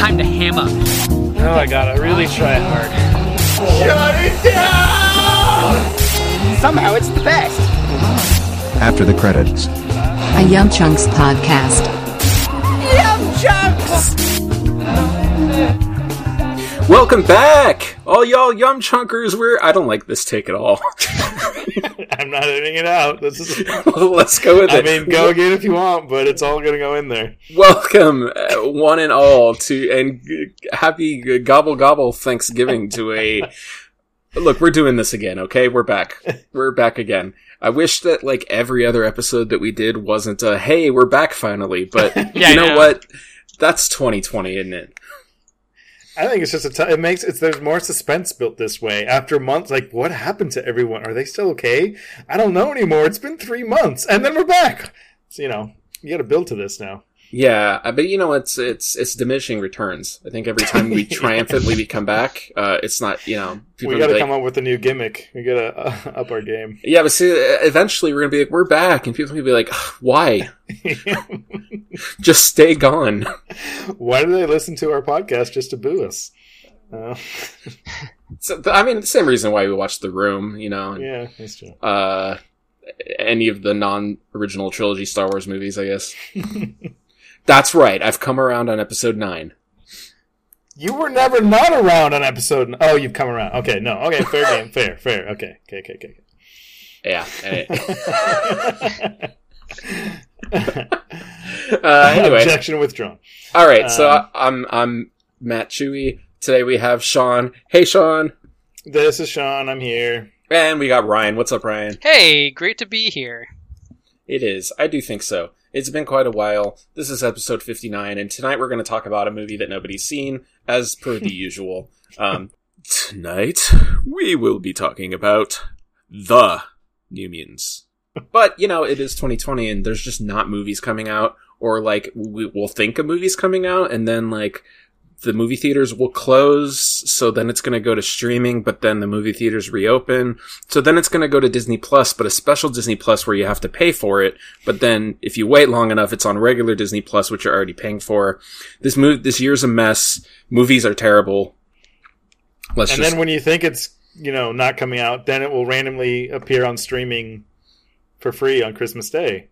time to hammer. Oh, I gotta really try hard. Shut it down! Somehow it's the best. After the credits. A Yum Chunks podcast. Yum chunks! Welcome back, all y'all yum chunkers. We're I don't like this take at all. I'm not editing it out. This is. Let's go with I it. I mean, go again if you want, but it's all gonna go in there. Welcome, uh, one and all, to and g- happy g- gobble gobble Thanksgiving to a. Look, we're doing this again. Okay, we're back. We're back again. I wish that like every other episode that we did wasn't a "Hey, we're back finally," but Yeah, you know I know. what? That's 2020, isn't it? I think it's just a. T- it makes it's there's more suspense built this way after months. Like, what happened to everyone? Are they still okay? I don't know anymore. It's been three months, and then we're back. So, you know, you got to build to this now. Yeah, uh, but you know, it's it's it's diminishing returns. I think every time we triumphantly we come back, uh, it's not you know people we got to like, come up with a new gimmick. We got to uh, up our game. Yeah, but see, uh, eventually we're gonna be like, we're back, and people will be like, why? Just stay gone. Why do they listen to our podcast just to boo us? Uh, So, I mean, the same reason why we watch The Room, you know, and, yeah, that's true. uh, any of the non-original trilogy Star Wars movies, I guess. That's right. I've come around on episode nine. You were never not around on episode. Oh, you've come around. Okay, no. Okay, fair game. Fair, fair. Okay, okay, okay, okay. Yeah. uh, anyway, Objection withdrawn. all right. So Um, I, I'm I'm Matt Chewy. Today we have Sean. Hey, Sean. This is Sean. I'm here. And we got Ryan. What's up, Ryan? Hey, great to be here. It is. I do think so. It's been quite a while. This is episode 59, and tonight we're going to talk about a movie that nobody's seen, as per the usual. Um, tonight, we will be talking about The New Mutants. But, you know, it is 2020, and there's just not movies coming out, or like, we, we'll think a movie's coming out, and then like, the movie theaters will close, so then it's going to go to streaming, but then the movie theaters reopen. So then it's going to go to Disney Plus, but a special Disney Plus where you have to pay for it. But then if you wait long enough, it's on regular Disney Plus, which you're already paying for. This move, this year's a mess. Movies are terrible. Let's And just, then when you think it's you know not coming out, then it will randomly appear on streaming for free on Christmas Day.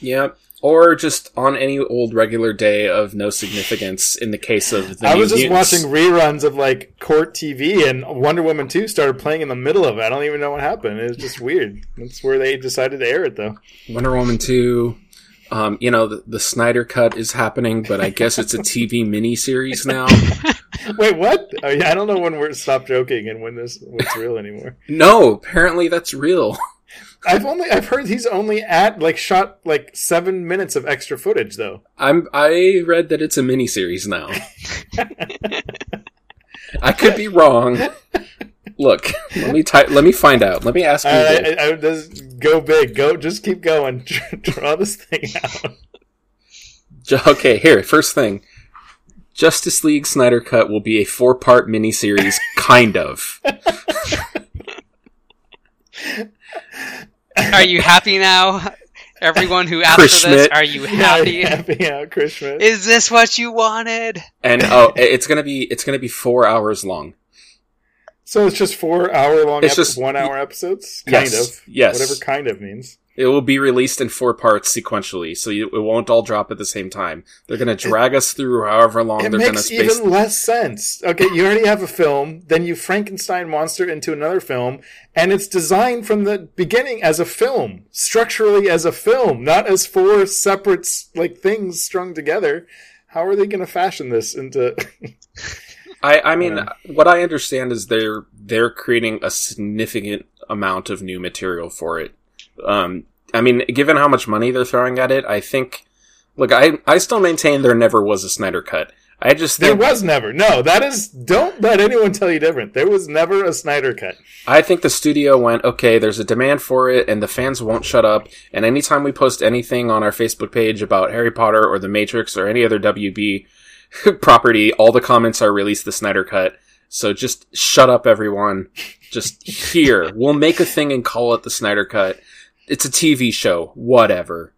yeah. Or just on any old regular day of no significance in the case of the I was just Mutants. watching reruns of like Court TV, and Wonder Woman two started playing in the middle of it. I don't even know what happened. It was just weird. That's where they decided to air it, though. Wonder Woman 2. Um, you know, the, the Snyder cut is happening, but I guess it's a TV miniseries now. Wait, what? Oh, yeah, I don't know when we're stop joking and when this what's real anymore. No, apparently that's real. I've only I've heard he's only at like shot like seven minutes of extra footage though. I'm I read that it's a miniseries now. I could be wrong. Look, let me ty- let me find out. Let me ask you. Right, I, I, just go big. Go, just keep going. Draw this thing out. Okay, here, first thing. Justice League Snyder Cut will be a four-part miniseries, kind of. Are you happy now? Everyone who asked Chris for this, Schmidt. are you Yeah, happy? happy out, Chris Schmidt. Is this what you wanted? And oh, it's gonna be it's gonna be four hours long. so it's just four hour long, It's ep- just- one hour episodes. Kind Yes, of. yes. Whatever kind of means. It will be released in four parts sequentially, so you, it won't all drop at the same time. They're gonna drag us through however long they're gonna makes space. even less sense. Okay, you already have a film, then you Frankenstein monster into another film, and it's designed from the beginning as a film, structurally as a film, not as four separate like things strung together. How are they going to fashion this into? I, I mean, Yeah. what I understand is they're they're creating a significant amount of new material for it. Um, I mean, given how much money they're throwing at it, I think. Look, I I still maintain there never was a Snyder cut. I just think there was never. No, that is. Don't let anyone tell you different. There was never a Snyder cut. I think the studio went, okay, there's a demand for it, and the fans won't shut up. And anytime we post anything on our Facebook page about Harry Potter or The Matrix or any other WB property, all the comments are release the Snyder Cut. So just shut up, everyone. Just here. we'll make a thing and call it the Snyder Cut. It's a TV show. Whatever.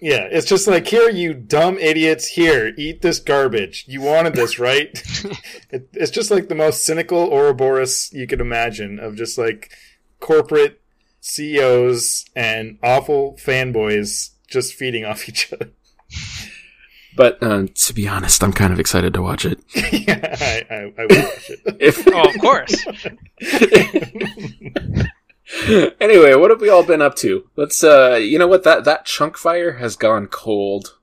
Yeah, it's just like here, you dumb idiots. Here, eat this garbage. You wanted this, right? it, it's just like the most cynical Ouroboros you could imagine of just like corporate CEOs and awful fanboys just feeding off each other. But uh, to be honest, I'm kind of excited to watch it. yeah, I, I, I will watch it. If Oh, of course. anyway, what have we all been up to? Let's uh you know what that that chunk fire has gone cold.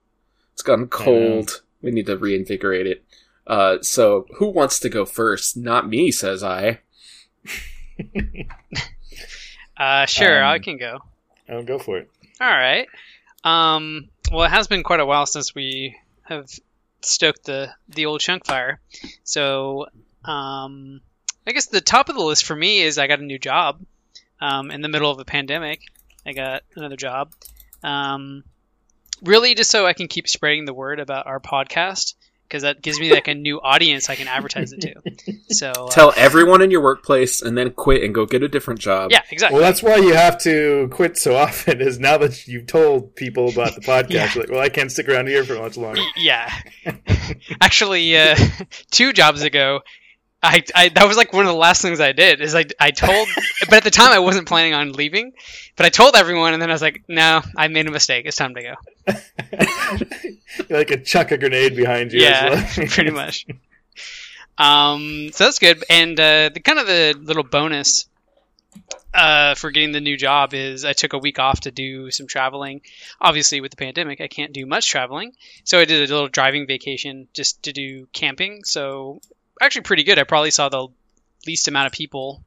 It's gone cold. We need to reinvigorate it. Uh so who wants to go first? Not me, says I. Uh, sure, Um, I can go. I'll go for it. All right. Um, well, it has been quite a while since we have stoked the the old chunk fire. So, um, I guess the top of the list for me is I got a new job. Um, in the middle of a pandemic, I got another job. Um, really, just so I can keep spreading the word about our podcast because that gives me like a new audience I can advertise it to. So, uh, Tell everyone in your workplace and then quit and go get a different job. yeah, exactly. Well, that's why you have to quit so often. Is now that you've told people about the podcast, Yeah. you're like, well, I can't stick around here for much longer. Yeah. Actually, uh, two jobs ago, I, I that was like one of the last things I did. Is I I told, but at the time I wasn't planning on leaving, but I told everyone, and then I was like, no, I made a mistake. It's time to go. Like a chuck a grenade behind you. Yeah, well. pretty much. Um, so that's good. And uh, the kind of the little bonus uh, for getting the new job is I took a week off to do some traveling. Obviously, with the pandemic, I can't do much traveling, so I did a little driving vacation just to do camping. So actually, pretty good. I probably saw the least amount of people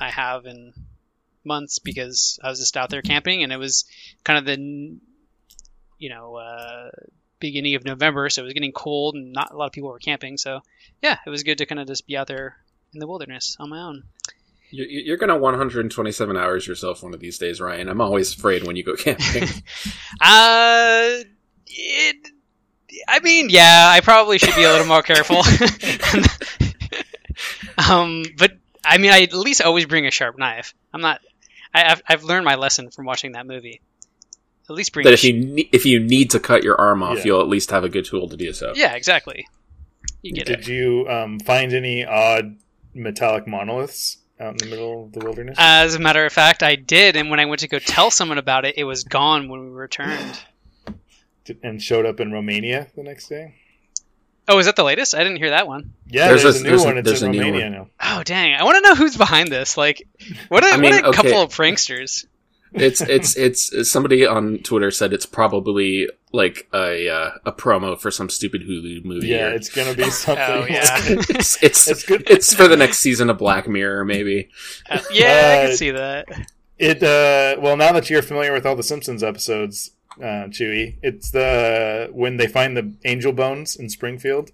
I have in months because I was just out there camping, and it was kind of the you know uh, beginning of November, so it was getting cold and not a lot of people were camping. So yeah, it was good to kind of just be out there in the wilderness on my own. You- You're gonna 127 hours yourself one of these days, Ryan. I'm always afraid when you go camping. Uh, it, I mean, yeah, I probably should be a little more careful. um, but I mean, I at least always bring a sharp knife. I'm not. I, I've I've learned my lesson from watching that movie. At least bring. that a if you ne- if you need to cut your arm off, Yeah. you'll at least have a good tool to do so. yeah, exactly. You get Did it. you um, find any odd metallic monoliths out in the middle of the wilderness? As a matter of fact, I did, and when I went to go tell someone about it, it was gone when we returned. Did- and showed up in Romania the next day? Oh, is that the latest? I didn't hear that one. Yeah, There's there's, a- a, new there's a- one. It's in a new Romania one. now. Oh, dang! I want to know who's behind this. Like, what a, I mean, what a okay. couple of pranksters. It's it's it's somebody on Twitter said it's probably like a uh, a promo for some stupid Hulu movie. Yeah, or- it's gonna be something. Oh, yeah. it's it's It's good. it's for the next season of Black Mirror, maybe. Uh, yeah, I Uh, can see that. It uh well now that you're familiar with all the Simpsons episodes, uh Chewy, it's the when they find the angel bones in Springfield.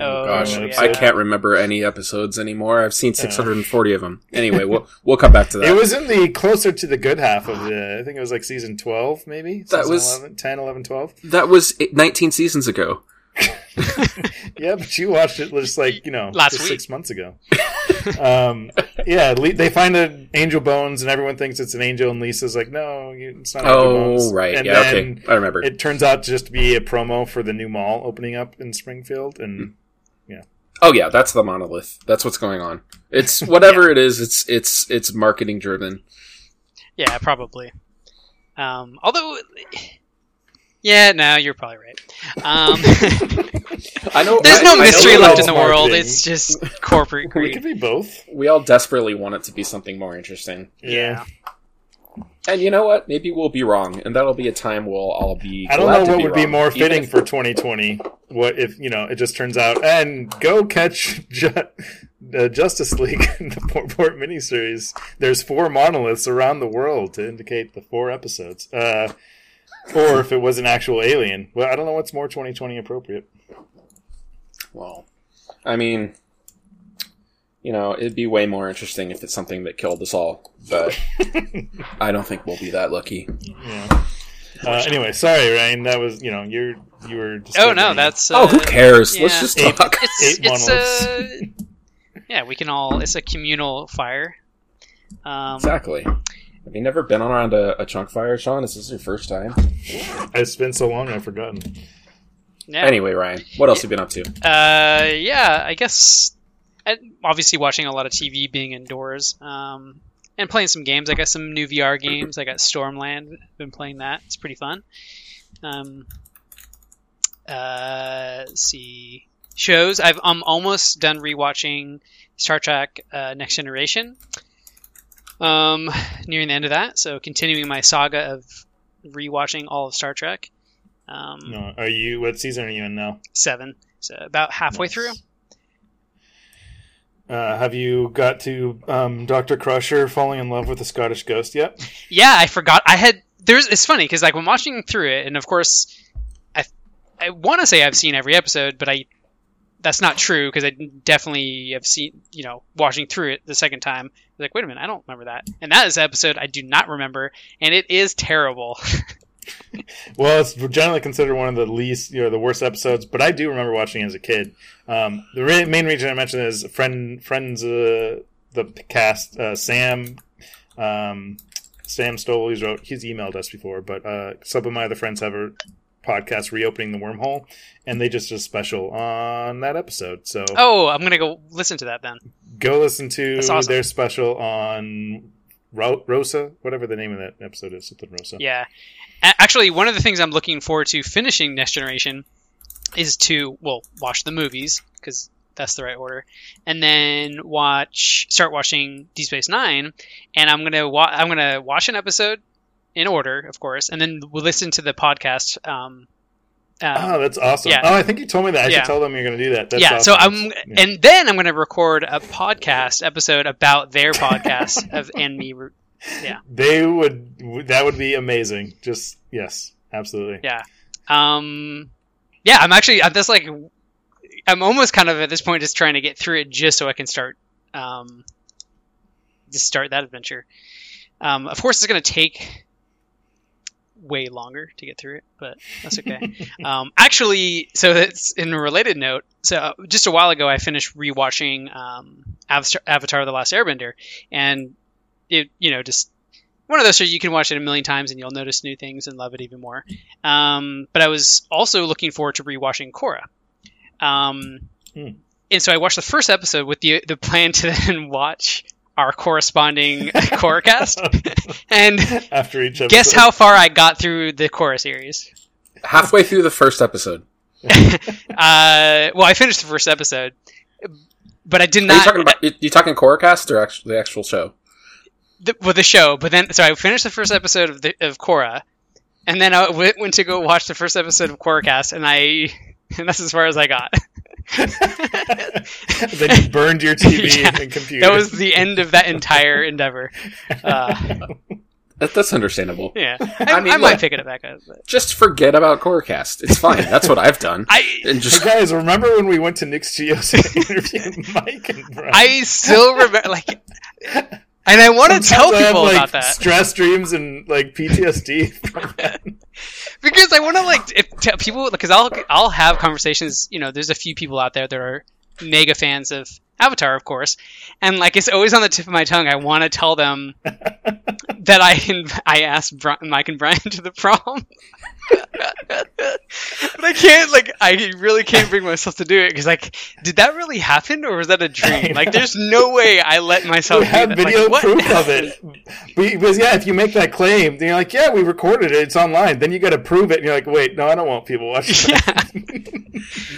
Oh, Gosh, yeah. I can't remember any episodes anymore. I've seen 640 of them. Anyway, we'll we'll come back to that. It was in the closer to the good half of the I think it was like season 12 maybe. That Season was- 11, 10, 11, 12. that was 19 seasons ago. Yeah, but you watched it just like, you know, Last just week. 6 months ago. um yeah, they find the angel bones and everyone thinks it's an angel and Lisa's like, "No, it's not angel bones." Oh, right. And yeah, then okay. I remember. It turns out to just be a promo for the new mall opening up in Springfield and yeah. Oh yeah, that's the monolith. That's what's going on. It's whatever it is. It's it's it's marketing driven. Yeah, probably. Um, although, yeah, no, you're probably right. Um, I know. there's I- no I know mystery we left in the world. marketing. It's just corporate it greed. could be both. We all desperately want it to be something more interesting. Yeah. And you know what? Maybe we'll be wrong, and that'll be a time we'll all be. I don't glad know what be would be more fitting if- for 2020. What if you know it just turns out and go catch Ju- the Justice League the Port miniseries. There's four monoliths around the world to indicate the four episodes. Uh, or if it was an actual alien. Well, I don't know what's more 2020 appropriate. Well, I mean, you know, it'd be way more interesting if it's something that killed us all, but I don't think we'll be that lucky. Yeah. Uh, anyway, sorry, Ryan. That was you know you're you were. Oh no, that's uh, oh, who cares? Let's just Eight- talk. It's Eight it's monoliths. uh, yeah, we can all. It's a communal fire. Um, exactly. Have you never been around a, a chunk fire, Sean? Is this your first time? It's been so long, I've forgotten. Yeah. Anyway, Ryan, what else have you been up to? Uh, yeah, I guess. I, obviously, watching a lot of TV, being indoors, um, and playing some games. I got some new VR games. I got Stormland. Been playing that. It's pretty fun. Um, uh, let's see shows. I've I'm almost done rewatching Star Trek uh, Next Generation. Um, nearing the end of that, so continuing my saga of rewatching all of Star Trek. Um, No, are you? What season are you in now? seven, so about halfway Nice. through. Uh, have you got to um, Doctor Crusher falling in love with the Scottish Ghost yet? Yeah, I forgot. I had there's. It's funny because like when watching through it, and of course, I I want to say I've seen every episode, but I that's not true because I definitely have seen you know watching through it the second time. Like, wait a minute, I don't remember that, and that is episode I do not remember, and it is terrible. Well, it's generally considered one of the least, you know, the worst episodes. But I do remember watching it as a kid. Um, the re- main reason I mentioned is friend, friends, uh, the cast, uh, Sam, um, Sam. He's wrote, he's emailed us before, but uh, some of my other friends have a podcast reopening the wormhole, and they just did a special on that episode. So oh, I'm gonna go listen to that then. go listen to awesome. their special on Ro- Rosa, whatever the name of that episode is, something Rosa. Yeah. Actually, one of the things I'm looking forward to finishing Next Generation is to well watch the movies because that's the right order, and then watch start watching Deep Space Nine, and I'm gonna wa- I'm gonna watch an episode in order, of course, and then we'll listen to the podcast. Um, um, Oh, that's awesome. Yeah. Oh, I think you told me that. I Yeah. should tell them you're going to do that. That's yeah, awesome. so I'm, yeah. and then I'm gonna record a podcast episode about their podcast of and me. Yeah, they would. That would be amazing. Just yes, absolutely. Yeah. Um, yeah, I'm actually I'm just like I'm almost kind of at this point just trying to get through it just so I can start um just start that adventure. Um, of course, it's going to take way longer to get through it, but that's okay. um, actually, so that's in a related note. So just a while ago, I finished rewatching um, Avatar, Avatar: The Last Airbender, and it you know just one of those shows you can watch it a million times and you'll notice new things and love it even more. Um, but I was also looking forward to rewatching Korra. Um, Hmm. And so I watched the first episode with the the plan to then watch our corresponding Korra cast. and After each episode, guess how far I got through the Korra series? Halfway through the first episode. Uh, well, I finished the first episode, but I did Are you talking about you, you talking Corecast or actually the actual show? the, well, the show, but then so I finished the first episode of the, of Korra, and then I went, went to go watch the first episode of Korracast, and I and that's as far as I got. then you burned your TV Yeah, and computer. that was the end of that entire endeavor. Uh, That, that's understandable. yeah, I, I, mean, might look- pick it back up. But Just forget about Corecast. It's fine. That's what I've done. I and Hey just guys, remember when we went to Nick's Geos to interview Mike and Brian? I still remember like, and I want to Sometimes tell I have, people like, about that Stress dreams and like PTSD. Because I want to like if tell people because I'll I'll have conversations. You know, there's a few people out there that are mega fans of Avatar, of course, and like it's always on the tip of my tongue. I want to tell them that I I asked Bri- Mike and Brian to the prom, but I can't. Like, I really can't bring myself to do it because, like, did that really happen or was that a dream? Like, there's no way I let myself. we have video like, what proof of it. Because yeah, if you make that claim, then you're like, yeah, we recorded it. It's online. Then you got to prove it. And you're like, wait, no, I don't want people watching.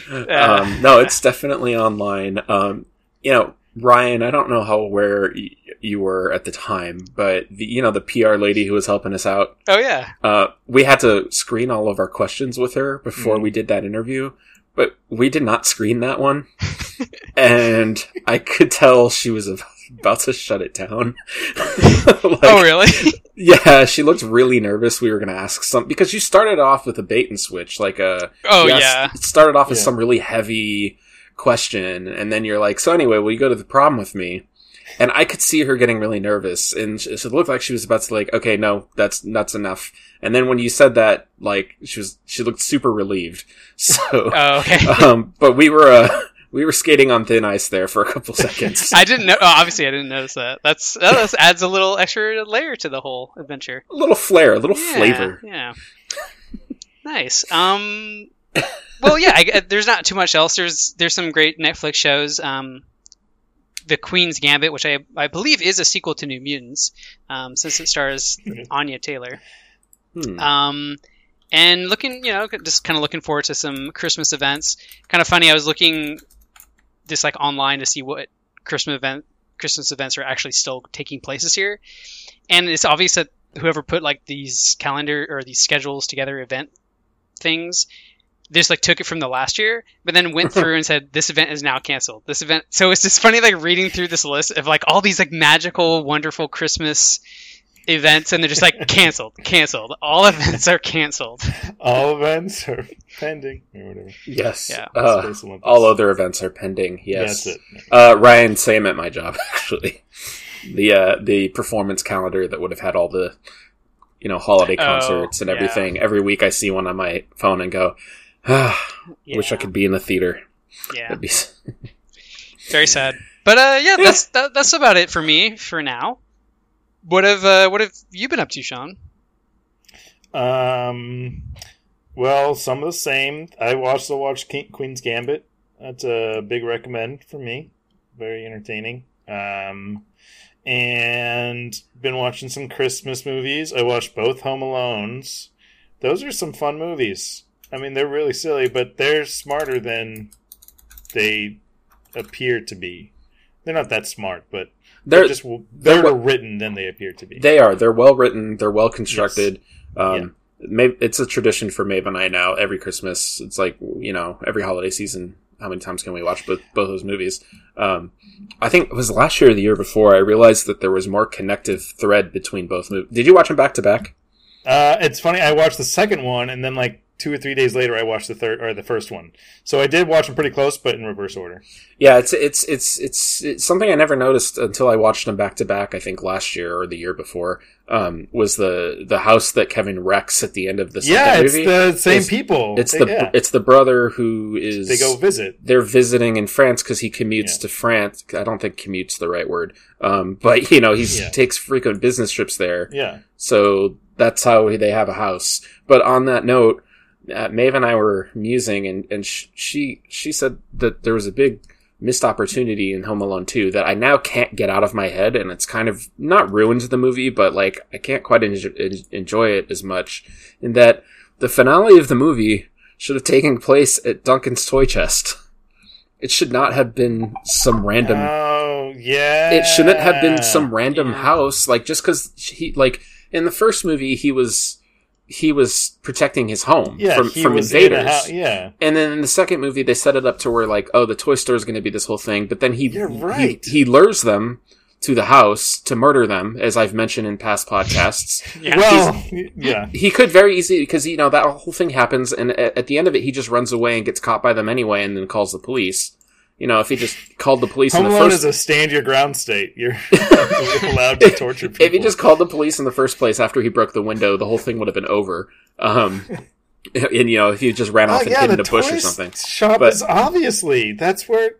Yeah. um, no, it's definitely online. Um, you know, Ryan, I don't know how aware y- you were at the time, but the you know the PR lady who was helping us out, Oh yeah. uh, we had to screen all of our questions with her before Mm. we did that interview. But we did not screen that one, and I could tell she was about to shut it down. Like, oh really? Yeah, she looked really nervous. We were going to ask some because you started off with a bait and switch, like a Oh you yeah. It started off with Yeah. some really heavy question, and then you're like, "So anyway, will you go to the prom with me?" And I could see her getting really nervous, and she- it looked like she was about to like, "Okay, no, that's that's enough." And then when you said that, like she was, she looked super relieved. So, Oh okay. um, but we were uh, we were skating on thin ice there for a couple seconds. I didn't know. Oh, obviously, I didn't notice that. That's that adds a little extra layer to the whole adventure. a little flair, a little Yeah, flavor. Yeah. nice. Um. Well, yeah. I, there's not too much else. There's there's some great Netflix shows. Um, The Queen's Gambit, which I I believe is a sequel to New Mutants, um, since it stars Anya Taylor. Hmm. Um, and looking, you know, just kind of looking forward to some Christmas events. Kind of funny. I was looking just like online to see what Christmas event Christmas events are actually still taking place this year, and it's obvious that whoever put like these calendar or these schedules together event things they just like took it from the last year but then went through and said this event is now canceled this event so it's just funny like reading through this list of like all these like magical wonderful christmas events and they're just like canceled canceled all events are canceled All events are pending or whatever. yes. Yeah. Uh, all other events are pending. Yes. That's it. Uh, Ryan, same at my job actually. The uh, the performance calendar that would have had all the you know holiday Oh, concerts and yeah. everything. Every week I see one on my phone and go, ah, wish I could be in the theater. yeah That'd be very sad but uh yeah that's that, that's about it for me for now what have uh, what have you been up to sean Um, well, some of the same. I watched the watch King, Queen's Gambit. That's a big recommend for me. Very entertaining. Um, and been watching some Christmas movies. I watched both Home Alones. Those are some fun movies. I mean, they're really silly, but they're smarter than they appear to be. They're not that smart, but they're, they're just they're better what- written than they appear to be. they are they're well written. They're well constructed. Um, May it's a tradition for Maeve and I now. Every Christmas, it's like you know every holiday season. How many times can we watch both both those movies? Um, I think it was last year or the year before. I realized that there was more connective thread between both movies. Did you watch them back to back? Uh, it's funny. I watched the second one, and then like two or three days later, I watched the third or the first one. So I did watch them pretty close, but in reverse order. Yeah, it's it's it's it's, it's something I never noticed until I watched them back to back. I think last year or the year before um, was the the house that Kevin wrecks at the end of the yeah, it's movie. the same It's- people. It's They- the yeah. it's the brother who is they go visit. they're visiting in France because he commutes Yeah. to France. I don't think "commute's" the right word, um, but you know he Yeah. takes frequent business trips there. Yeah, So that's how they have a house. But on that note, uh, Maeve and I were musing, and and sh- she she said that there was a big missed opportunity in Home Alone 2 that I now can't get out of my head, and it's kind of not ruined the movie, but like I can't quite enjoy, enjoy it as much. In that the finale of the movie should have taken place at Duncan's toy chest. It should not have been some random Oh yeah. it shouldn't have been some random Yeah. house like just because he like in the first movie he was he was protecting his home Yeah, from, from was in a invaders. hou- yeah, and then in the second movie they set it up to where like oh the toy store is going to be this whole thing but then he You're he- right. he, lures them to the house to murder them as i've mentioned in past podcasts. Yeah. Well, yeah. he could very easily because you know that whole thing happens and at, at the end of it he just runs away and gets caught by them anyway and then calls the police you know if he just called the police Home in the Alone first is a stand your ground state. You're, allowed to torture people. If he just called the police in the first place after he broke the window, the whole thing would have been over. Um, and you know, if he just ran oh off and yeah, hid in a bush or something. shop But- is obviously that's where.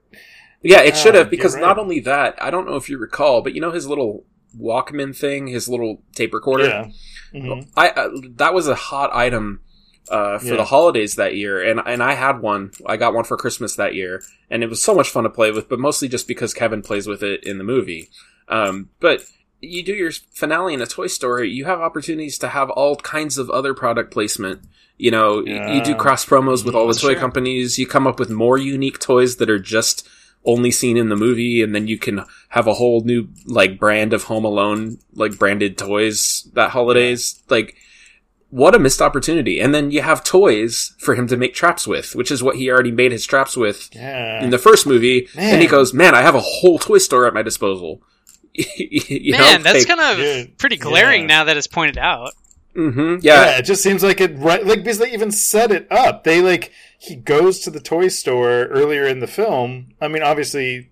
Yeah, it should Ah, have because you're not only that, I don't know if you recall, but you know his little Walkman thing, his little tape recorder. Yeah. Mhm. I uh, that was a hot item uh, for Yeah. the holidays that year, and and I had one. I got one for Christmas that year, and it was so much fun to play with. But mostly just because Kevin plays with it in the movie. Um, but you do your finale in a toy Story, you have opportunities to have all kinds of other product placement. You know, you do cross promos with all the toy Sure. companies. You come up with more unique toys that are just only seen in the movie, and then you can have a whole new like brand of Home Alone like branded toys that holidays. Like, what a missed opportunity! And then you have toys for him to make traps with, which is what he already made his traps with Yeah. in the first movie. Man. And he goes, "Man, I have a whole toy store at my disposal." you man know, that's like, kind of Yeah. pretty glaring Yeah. now that it's pointed out mhm, yeah. yeah, it just seems like it right like because they even set it up. They like he goes to the toy store earlier in the film. I mean, obviously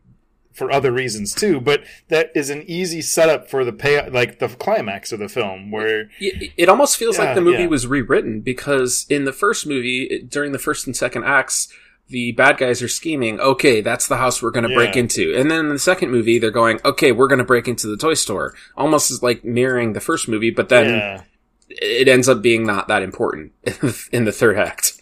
for other reasons too, but that is an easy setup for the pay like the climax of the film where it, it almost feels Yeah, like the movie yeah. was rewritten because in the first movie, it- during the first and second acts, the bad guys are scheming. Okay, that's the house we're going to break into. And then in the second movie, they're going, okay, we're going to break into the toy store. Almost as like mirroring the first movie, but then yeah. it ends up being not that important in the third act.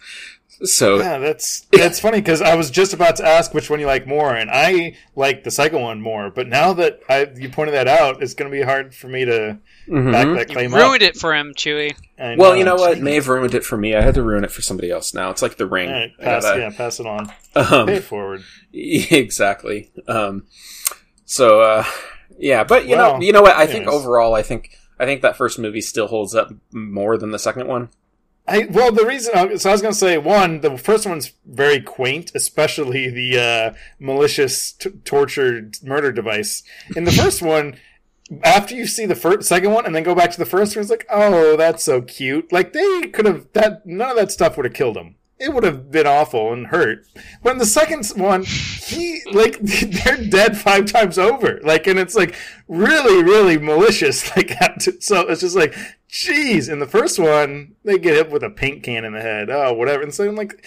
So Yeah, that's that's funny because I was just about to ask which one you like more, and I like the second one more. But now that I, you pointed that out, it's going to be hard for me to back that You claim ruined up. it for him, Chewy. I Well, know. you know what? May have ruined it for me. I had to ruin it for somebody else now. It's like the ring. All right, I pass, gotta- yeah, pass it on. um, Pay it forward. exactly. Um, so, uh, yeah, but you Well, know, you know what? I think overall, I think, I think that first movie still holds up more than the second one. I well, the reason so I was going to say one, the first one's very quaint, especially the uh, malicious t- tortured murder device. In the first one, after you see the first, second one, and then go back to the first one, it's like, oh, that's so cute. Like they could have that. None of that stuff would have killed him. It would have been awful and hurt. But in the second one, he like they're dead five times over. Like, and it's like really, really malicious. Like, so it's just like, jeez. In the first one, they get hit with a paint can in the head. Oh, whatever. And so I'm like,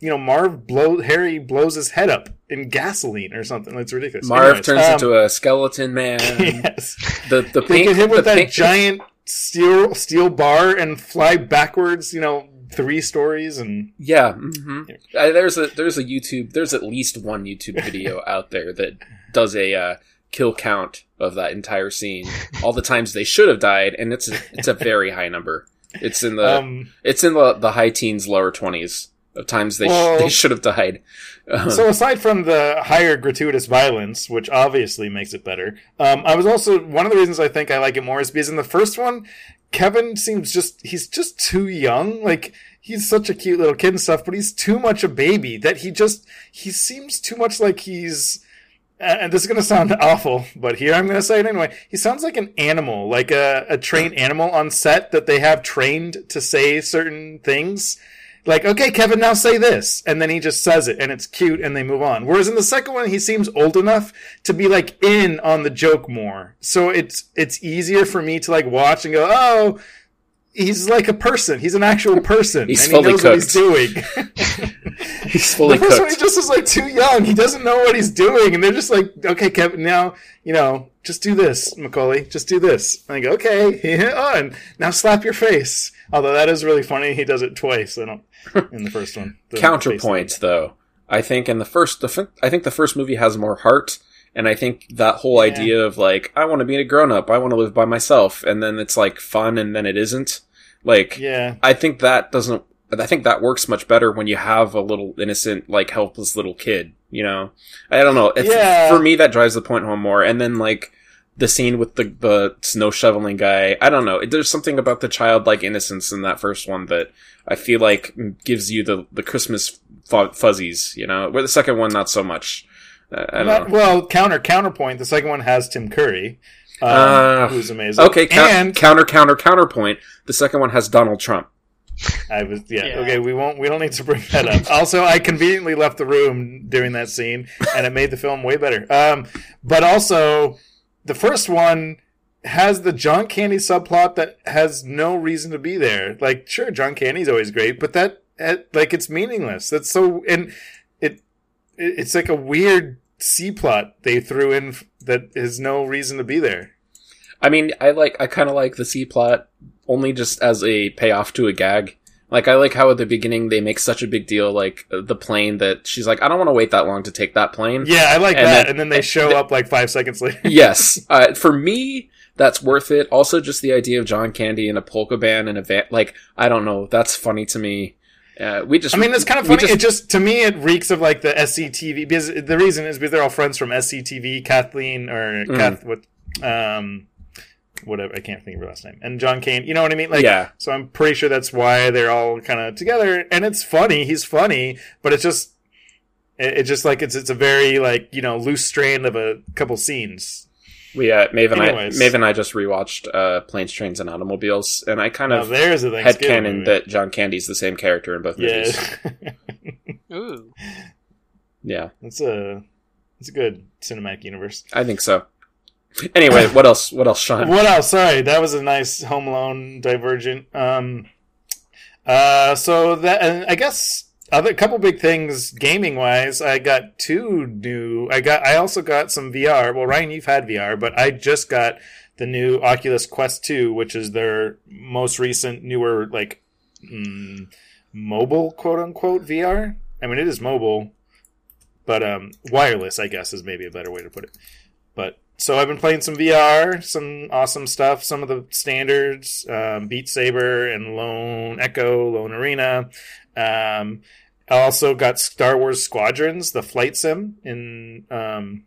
you know, Marv blow Harry blows his head up in gasoline or something. It's ridiculous. Marv Anyways, turns um, into a skeleton man. yes. The the They get hit with that paint- giant steel steel bar and fly backwards. You know, three stories and Yeah, hmm there's a there's a YouTube there's at least one YouTube video out there that does a uh, kill count of that entire scene, all the times they should have died, and it's a, it's a very high number. It's in the um. it's in the the high teens, lower twenties of times they sh- they should have died. Um, So aside from the higher gratuitous violence, which obviously makes it better, um, I was also one of the reasons I think I like it more is because in the first one, Kevin seems just he's just too young. Like he's such a cute little kid and stuff, but he's too much a baby that he just he seems too much like he's. And this is going to sound awful, but here I'm going to say it anyway. He sounds like an animal, like a, a trained animal on set that they have trained to say certain things like, okay, Kevin, now say this. And then he just says it and it's cute and they move on. Whereas in the second one, he seems old enough to be like in on the joke more. So it's, it's easier for me to like watch and go, oh, he's like a person. He's an actual person. He's and he fully knows what he's doing. he's fully the first one, he just is like too young. He doesn't know what he's doing. And they're just like, okay, Kevin, now, you know, just do this, Macaulay. Just do this. And I go, okay. oh, and now slap your face. Although that is really funny. He does it twice. I don't, in the first one. The Counterpoint though, I think in the first the I think the first movie has more heart. And I think that whole Yeah. idea of like, I want to be a grown up, I want to live by myself, and then it's like fun and then it isn't. Like, Yeah. I think that doesn't. I think that works much better when you have a little innocent, like helpless little kid. You know, I don't know. It's, Yeah. For me, that drives the point home more. And then like the scene with the the snow shoveling guy. I don't know. There's something about the childlike innocence in that first one that I feel like gives you the the Christmas fu- fuzzies. You know, where the second one not so much. Uh, I don't know. well, counter counterpoint. The second one has Tim Curry, um, Ah. who's amazing. Okay, count, and counter, counter, counterpoint. The second one has Donald Trump. I was yeah, Yeah. Okay, we won't. We don't need to bring that up. also, I conveniently left the room during that scene, and it made the film way better. Um, but also, the first one has the John Candy subplot that has no reason to be there. Like, sure, John Candy's always great, but that, that like it's meaningless. That's so and it, it it's like a weird C plot they threw in that has no reason to be there. I mean, I like, I kind of like the C plot only just as a payoff to a gag. Like, I like how at the beginning they make such a big deal, like the plane that she's like, I don't want to wait that long to take that plane. Yeah, I like And that. then- and then they show up like five seconds later. yes. Uh, for me, that's worth it. Also, just the idea of John Candy in a polka band and a van, like, I don't know, that's funny to me. Uh, we just, I mean, it's kind of funny. just- it just to me, it reeks of like the SCTV because the reason is because they're all friends from SCTV. Kathleen or Mm. Kath, what, um, whatever. I can't think of her last name. And John Kane. You know what I mean? Like, Yeah. So I'm pretty sure that's why they're all kind of together. And it's funny. He's funny, but it's just, it, it's just like it's it's a very like you know loose strand of a couple scenes. We, uh, Maeve and I, Maeve and I just rewatched, uh, Planes, Trains, and Automobiles, and I kind Now of there's a had Thanksgiving canon movie. that John Candy's the same character in both movies. yeah, Ooh. Yeah, it's a it's a good cinematic universe. I think so. Anyway, what else? What else, Sean? What else? Sorry, that was a nice Home Alone divergent. Um, uh, so that and I guess other couple big things gaming wise. I got two new. I got. I also got some VR. Well, Ryan, you've had VR, but I just got the new Oculus Quest Two, which is their most recent, newer, like mm, mobile quote unquote VR. I mean, it is mobile, but um, wireless, I guess, is maybe a better way to put it. But so I've been playing some VR, some awesome stuff, some of the standards, um, Beat Saber and Lone Echo, Lone Arena. Um, I also got Star Wars Squadrons, the flight sim in um,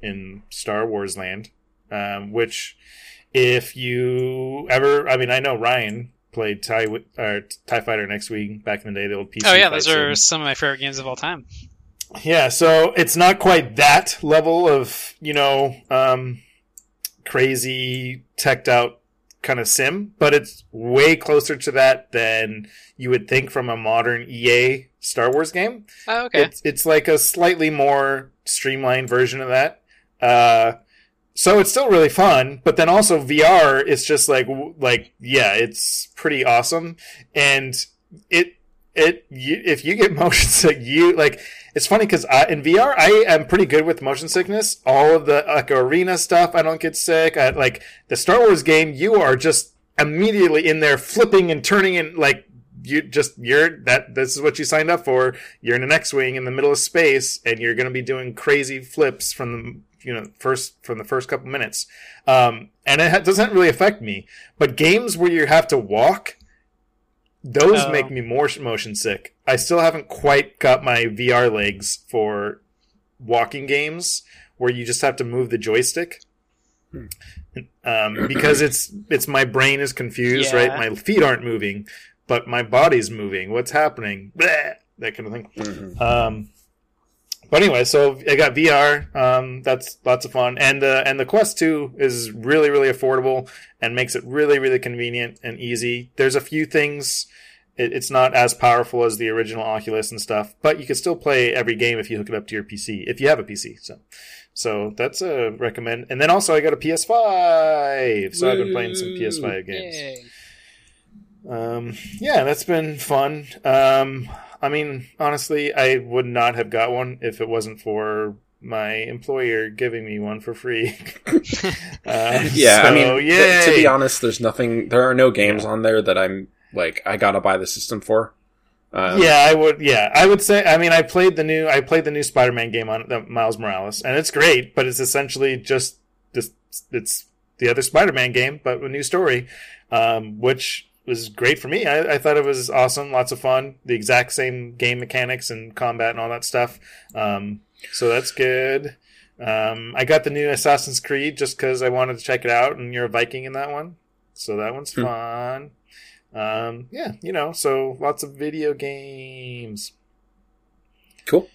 in Star Wars Land, um, which if you ever, I mean, I know Ryan played Tie or Tie Fighter X-Wing back in the day, the old PC. Oh yeah, those are sim. some of my favorite games of all time. Yeah, so it's not quite that level of, you know, um, crazy teched out kind of sim, but it's way closer to that than you would think from a modern EA Star Wars game. Oh, okay. It's, it's like a slightly more streamlined version of that. Uh, so it's still really fun, but then also VR is just like, like, yeah, it's pretty awesome. And it, it, you, if you get motion sick, you like, it's funny because in VR, I am pretty good with motion sickness. All of the like arena stuff, I don't get sick. I, like the Star Wars game, you are just immediately in there flipping and turning and like you just you're that this is what you signed up for. You're in an X-wing in the middle of space, and you're going to be doing crazy flips from the you know first from the first couple minutes. Um, and it ha- doesn't really affect me. But games where you have to walk, those Oh. make me more motion sick. I still haven't quite got my VR legs for walking games where you just have to move the joystick. Um, because it's it's my brain is confused, Yeah. right? My feet aren't moving, but my body's moving. What's happening? Bleh, that kind of thing. Mhm. Um, but anyway, so I got VR. Um, that's lots of fun, and uh, and the Quest Two is really really affordable and makes it really really convenient and easy. There's a few things. It, it's not as powerful as the original Oculus and stuff, but you can still play every game if you hook it up to your PC if you have a PC. So, so that's a recommend. And then also I got a PS5, so I've been playing some PS5 games. Yay. Um, yeah, that's been fun. Um, I mean, honestly, I would not have got one if it wasn't for my employer giving me one for free. uh, Yeah, I so, mean, th- to be honest, there's nothing. There are no games on there that I'm like I gotta buy the system for. Um, yeah, I would. Yeah, I would say. I mean, I played the new. I played the new Spider-Man game on the Miles Morales, and it's great. But it's essentially just this. It's the other Spider-Man game, but a new story, um, which was great for me. I, I thought it was awesome, lots of fun. The exact same game mechanics and combat and all that stuff. Um, so that's good. Um, I got the new Assassin's Creed just because I wanted to check it out, and you're a Viking in that one, so that one's Hmm. fun. Um, yeah, you know, so lots of video games, cool.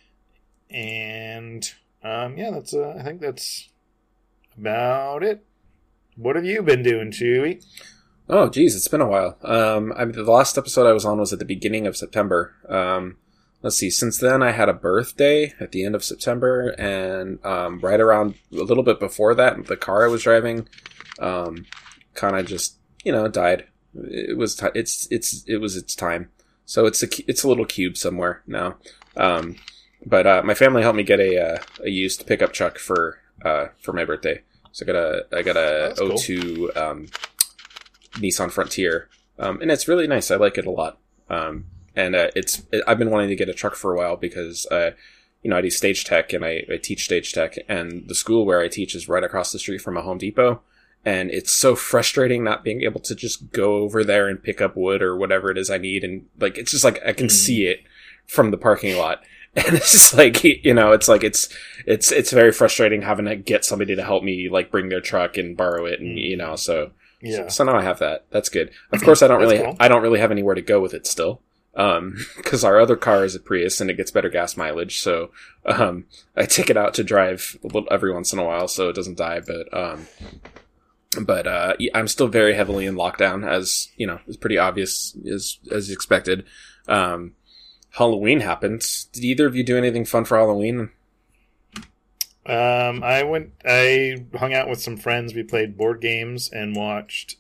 and um, yeah, that's uh, I think that's about it. What have you been doing, Chewy? Oh, geez, it's been a while. Um, I mean, the last episode I was on was at the beginning of September. Um, let's see. Since then, I had a birthday at the end of September, and um, right around a little bit before that, the car I was driving, um, kind of just you know died. It was ti it's it's it was its time. So it's a it's a little cube somewhere now. Um, but uh, my family helped me get a uh, a used pickup truck for uh, for my birthday. So I got a I got a That's cool. O2 um, Nissan Frontier, um, and it's really nice. I like it a lot. Um, and uh, it's I've been wanting to get a truck for a while because uh, you know I do stage tech and I, I teach stage tech, and the school where I teach is right across the street from a Home Depot. And it's so frustrating not being able to just go over there and pick up wood or whatever it is I need, and like it's just like I can Mm. see it from the parking lot, and it's just like you know it's like it's it's it's very frustrating having to get somebody to help me like bring their truck and borrow it, and you know so Yeah, so now I have that. That's good. Of course, I don't really, cool. I don't really have anywhere to go with it still, um, because our other car is a Prius and it gets better gas mileage. So, um, I take it out to drive a little, every once in a while so it doesn't die. But, um, but uh, I'm still very heavily in lockdown, as you know, it's pretty obvious as as expected. Um, Halloween happened. Did either of you do anything fun for Halloween? Um, I went. I hung out with some friends. We played board games and watched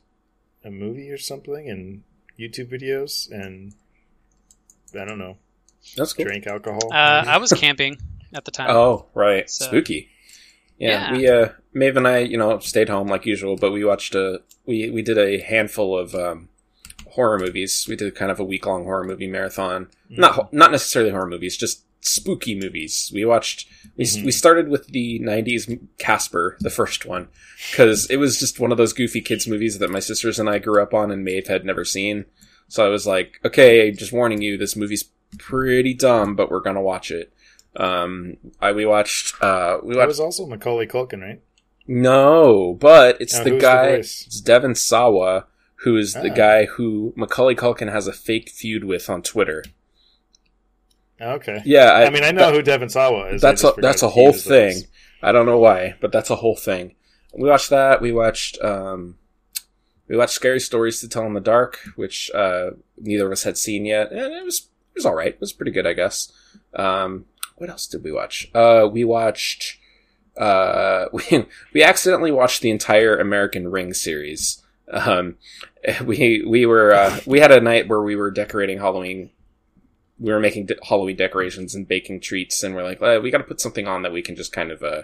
a movie or something, and YouTube videos, and I don't know. That's cool. drink alcohol. Uh, I was camping at the time. Oh, right. So- Spooky. Yeah, Yeah. we uh Maeve and I, you know, stayed home like usual, but we watched a we we did a handful of um horror movies. We did kind of a week long horror movie marathon. Not not necessarily horror movies, just spooky movies. We watched we we started with the 90s Casper, the first one, cuz it was just one of those goofy kids movies that my sisters and I grew up on and Maeve had never seen. So I was like, "Okay, just warning you, this movie's pretty dumb, but we're going to watch it." Um, I we watched uh we that watched was also Macaulay Culkin, right? no, but it's Now, the who's the guy. it's Devon Sawa, who is the Ah. guy who Macaulay Culkin has a fake feud with on Twitter. Okay. Yeah, I, I, mean, I know that- who Devon Sawa is. That's a that's a whole thing. I don't know why, but that's a whole thing. We watched that. We watched um, we watched Scary Stories to Tell in the Dark, which uh, neither of us had seen yet, and it was it was all right. It was pretty good, I guess. Um, what else did we watch? Uh, we watched uh, we we accidentally watched the entire American Ring series. Um, we we were uh, we had a night where we were decorating Halloween. We were making de- Halloween decorations and baking treats, and we're like, uh, we got to put something on that we can just kind of uh,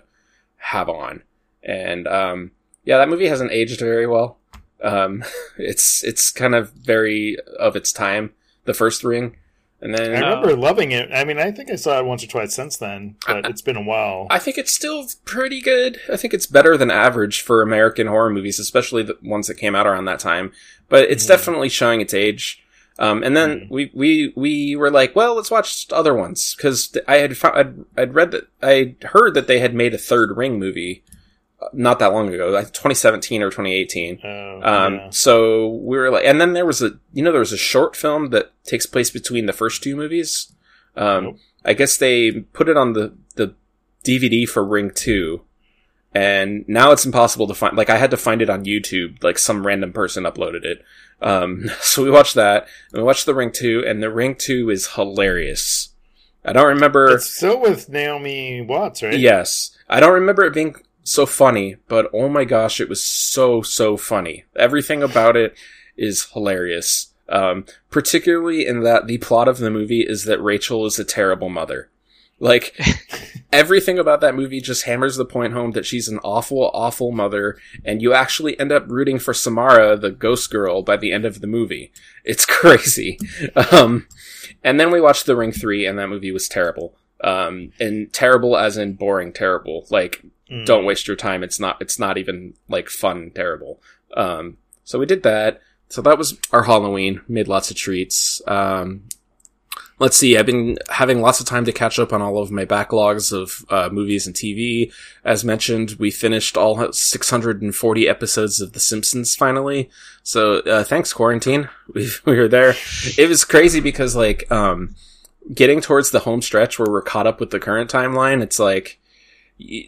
have on. And um, yeah, that movie hasn't aged very well. Um, it's it's kind of very of its time. The first Ring, and then I remember loving it. I mean, I think I saw it once or twice since then, but it's been a while. I think it's still pretty good. I think it's better than average for American horror movies, especially the ones that came out around that time. But it's definitely showing its age. Um, and then we, we, we were like, well, let's watch other ones. Cause I had, fou- I'd, I'd read that, I heard that they had made a third Ring movie uh, not that long ago, like 2017 or 2018. Oh, Um, yeah. so we were like, and then there was a, you know, there was a short film that takes place between the first two movies. Um, Nope. I guess they put it on the, the DVD for Ring 2. And now it's impossible to find, like I had to find it on YouTube, like some random person uploaded it. Um, so we watched that, and we watched the Ring 2, and the Ring 2 is hilarious. I don't remember. It's still with Naomi Watts, right? Yes. I don't remember it being so funny, but oh my gosh, it was so, so funny. Everything about it is hilarious. Um, particularly in that the plot of the movie is that Rachel is a terrible mother. Like, everything about that movie just hammers the point home that she's an awful, awful mother, and you actually end up rooting for Samara, the ghost girl, by the end of the movie. It's crazy. Um, and then we watched The Ring 3, and that movie was terrible. Um, and terrible as in boring terrible. Like, Mm. don't waste your time. It's not, it's not even like fun terrible. Um, so we did that. So that was our Halloween. Made lots of treats. Um, let's see. I've been having lots of time to catch up on all of my backlogs of uh, movies and TV. As mentioned, we finished all 640 episodes of The Simpsons finally. So uh, thanks, quarantine. We we were there. It was crazy because like um, getting towards the home stretch where we're caught up with the current timeline. It's like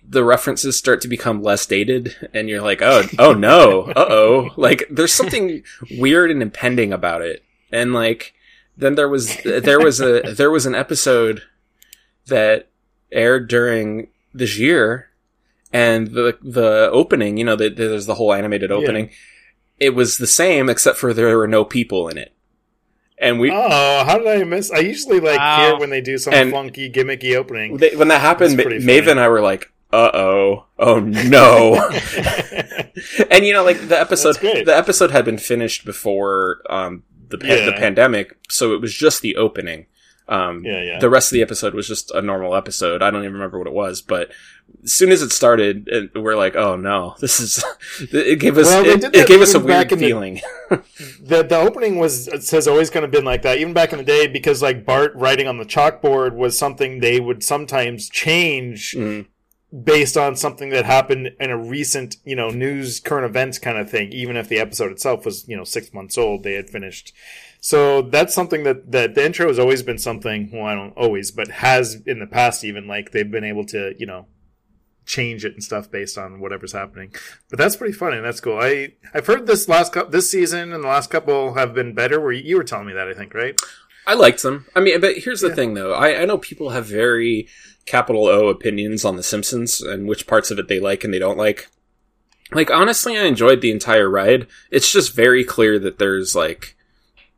the references start to become less dated and you're like oh oh no uh-oh like there's something weird and impending about it and like then there was there was a there was an episode that aired during this year and the the opening you know the, there's the whole animated opening it was the same except for there were no people in it and we Oh, how did I miss? I usually like Wow. hear when they do some And- funky, gimmicky opening. they, when that happened That's pretty Maeve and I were like uh oh oh no and you know like the episode the episode had been finished before um the, pa- Yeah. the pandemic so it was just the opening um Yeah, yeah. the rest of the episode was just a normal episode i don't even remember what it was but as soon as it started it, we're like oh no this is it gave us Well, it, it gave us a weird in the- feeling the the opening was has always kind of been like that, even back in the day, because like Bart writing on the chalkboard was something they would sometimes change Mm. Based on something that happened in a recent, you know, news current events kind of thing. Even if the episode itself was, you know, six months old, they had finished. So that's something that that the intro has always been something. Well, I don't always, but has in the past even like they've been able to, you know, change it and stuff based on whatever's happening. But that's pretty funny. That's cool. I I've heard this last cou- this season and the last couple have been better. Where you were telling me that I think right. I liked them. I mean, but here's the thing, though. I, I know people have very capital O opinions on The Simpsons and which parts of it they like and they don't like. Like, honestly, I enjoyed the entire ride. It's just very clear that there's like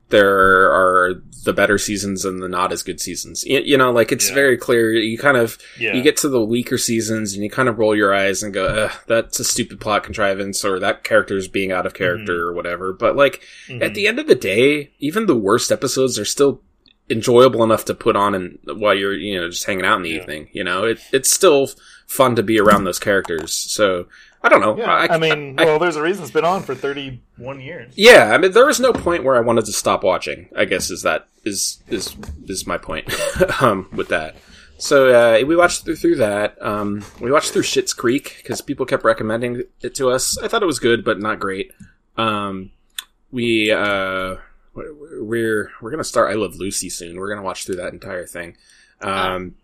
there are the better seasons and the not as good seasons. You, you know, like it's Yeah. very clear. You kind of Yeah. you get to the weaker seasons and you kind of roll your eyes and go, "That's a stupid plot contrivance," or "That character's being out of character," or whatever. But like Mhm. at the end of the day, even the worst episodes are still enjoyable enough to put on and while you're you know just hanging out in the Yeah. evening. You know, it, it's still fun to be around those characters. So I don't know. Yeah, I, mean, well, there's a reason it's been on for 31 years. Yeah, I mean, there was no point where I wanted to stop watching. I guess is that is is is my point um, with that. So uh, we watched through through that. Um, we watched through Schitt's Creek because people kept recommending it to us. I thought it was good, but not great. Um, we uh, we're we're gonna start. I Love Lucy soon. We're gonna watch through that entire thing. Um,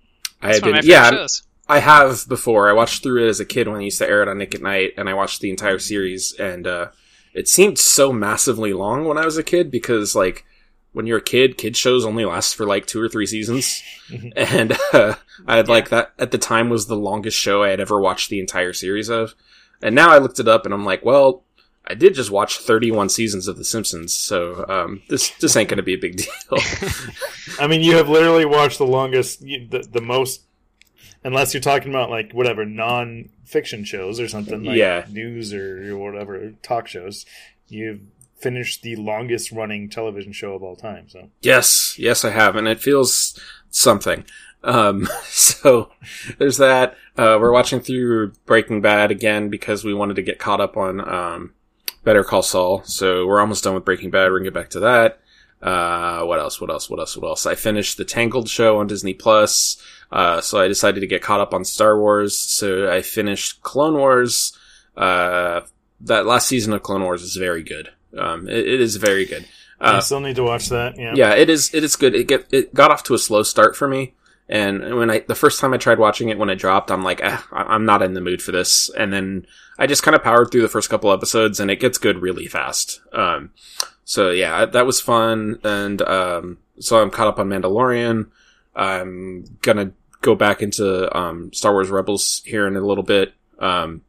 I That's had one of my been, yeah, shows. I have before. I watched through it as a kid when I used to air it on Nick at Night, and I watched the entire series. And uh, it seemed so massively long when I was a kid because, like, when you're a kid, kid shows only last for like two or three seasons, and uh, I had like that at the time was the longest show I had ever watched the entire series of. And now I looked it up, and I'm like, well. I did just watch 31 seasons of The Simpsons, so um, this this ain't gonna be a big deal. I mean, you have literally watched the longest, the, the most, unless you're talking about like whatever non-fiction shows or something like Yeah. news or whatever talk shows. You've finished the longest running television show of all time. So Yes, yes, I have, and it feels something. Um, so there's that. Uh, we're watching through Breaking Bad again because we wanted to get caught up on um, Better Call Saul. So we're almost done with Breaking Bad. We're gonna get back to that. Uh, what else? What else? What else? What else? I finished the Tangled show on Disney Plus. Uh, so I decided to get caught up on Star Wars. So I finished Clone Wars. Uh, that last season of Clone Wars is very good. Um, it, it is very good. I Uh, still need to watch that. Yeah. yeah, it is. It is good. It get it got off to a slow start for me, and when I the first time I tried watching it when it dropped, I'm like, eh, I'm not in the mood for this. And then I just kind of powered through the first couple episodes, and it gets good really fast. Um, so yeah, that was fun, and um, so I'm caught up on Mandalorian. I'm gonna go back into um, Star Wars Rebels here in a little bit. Um,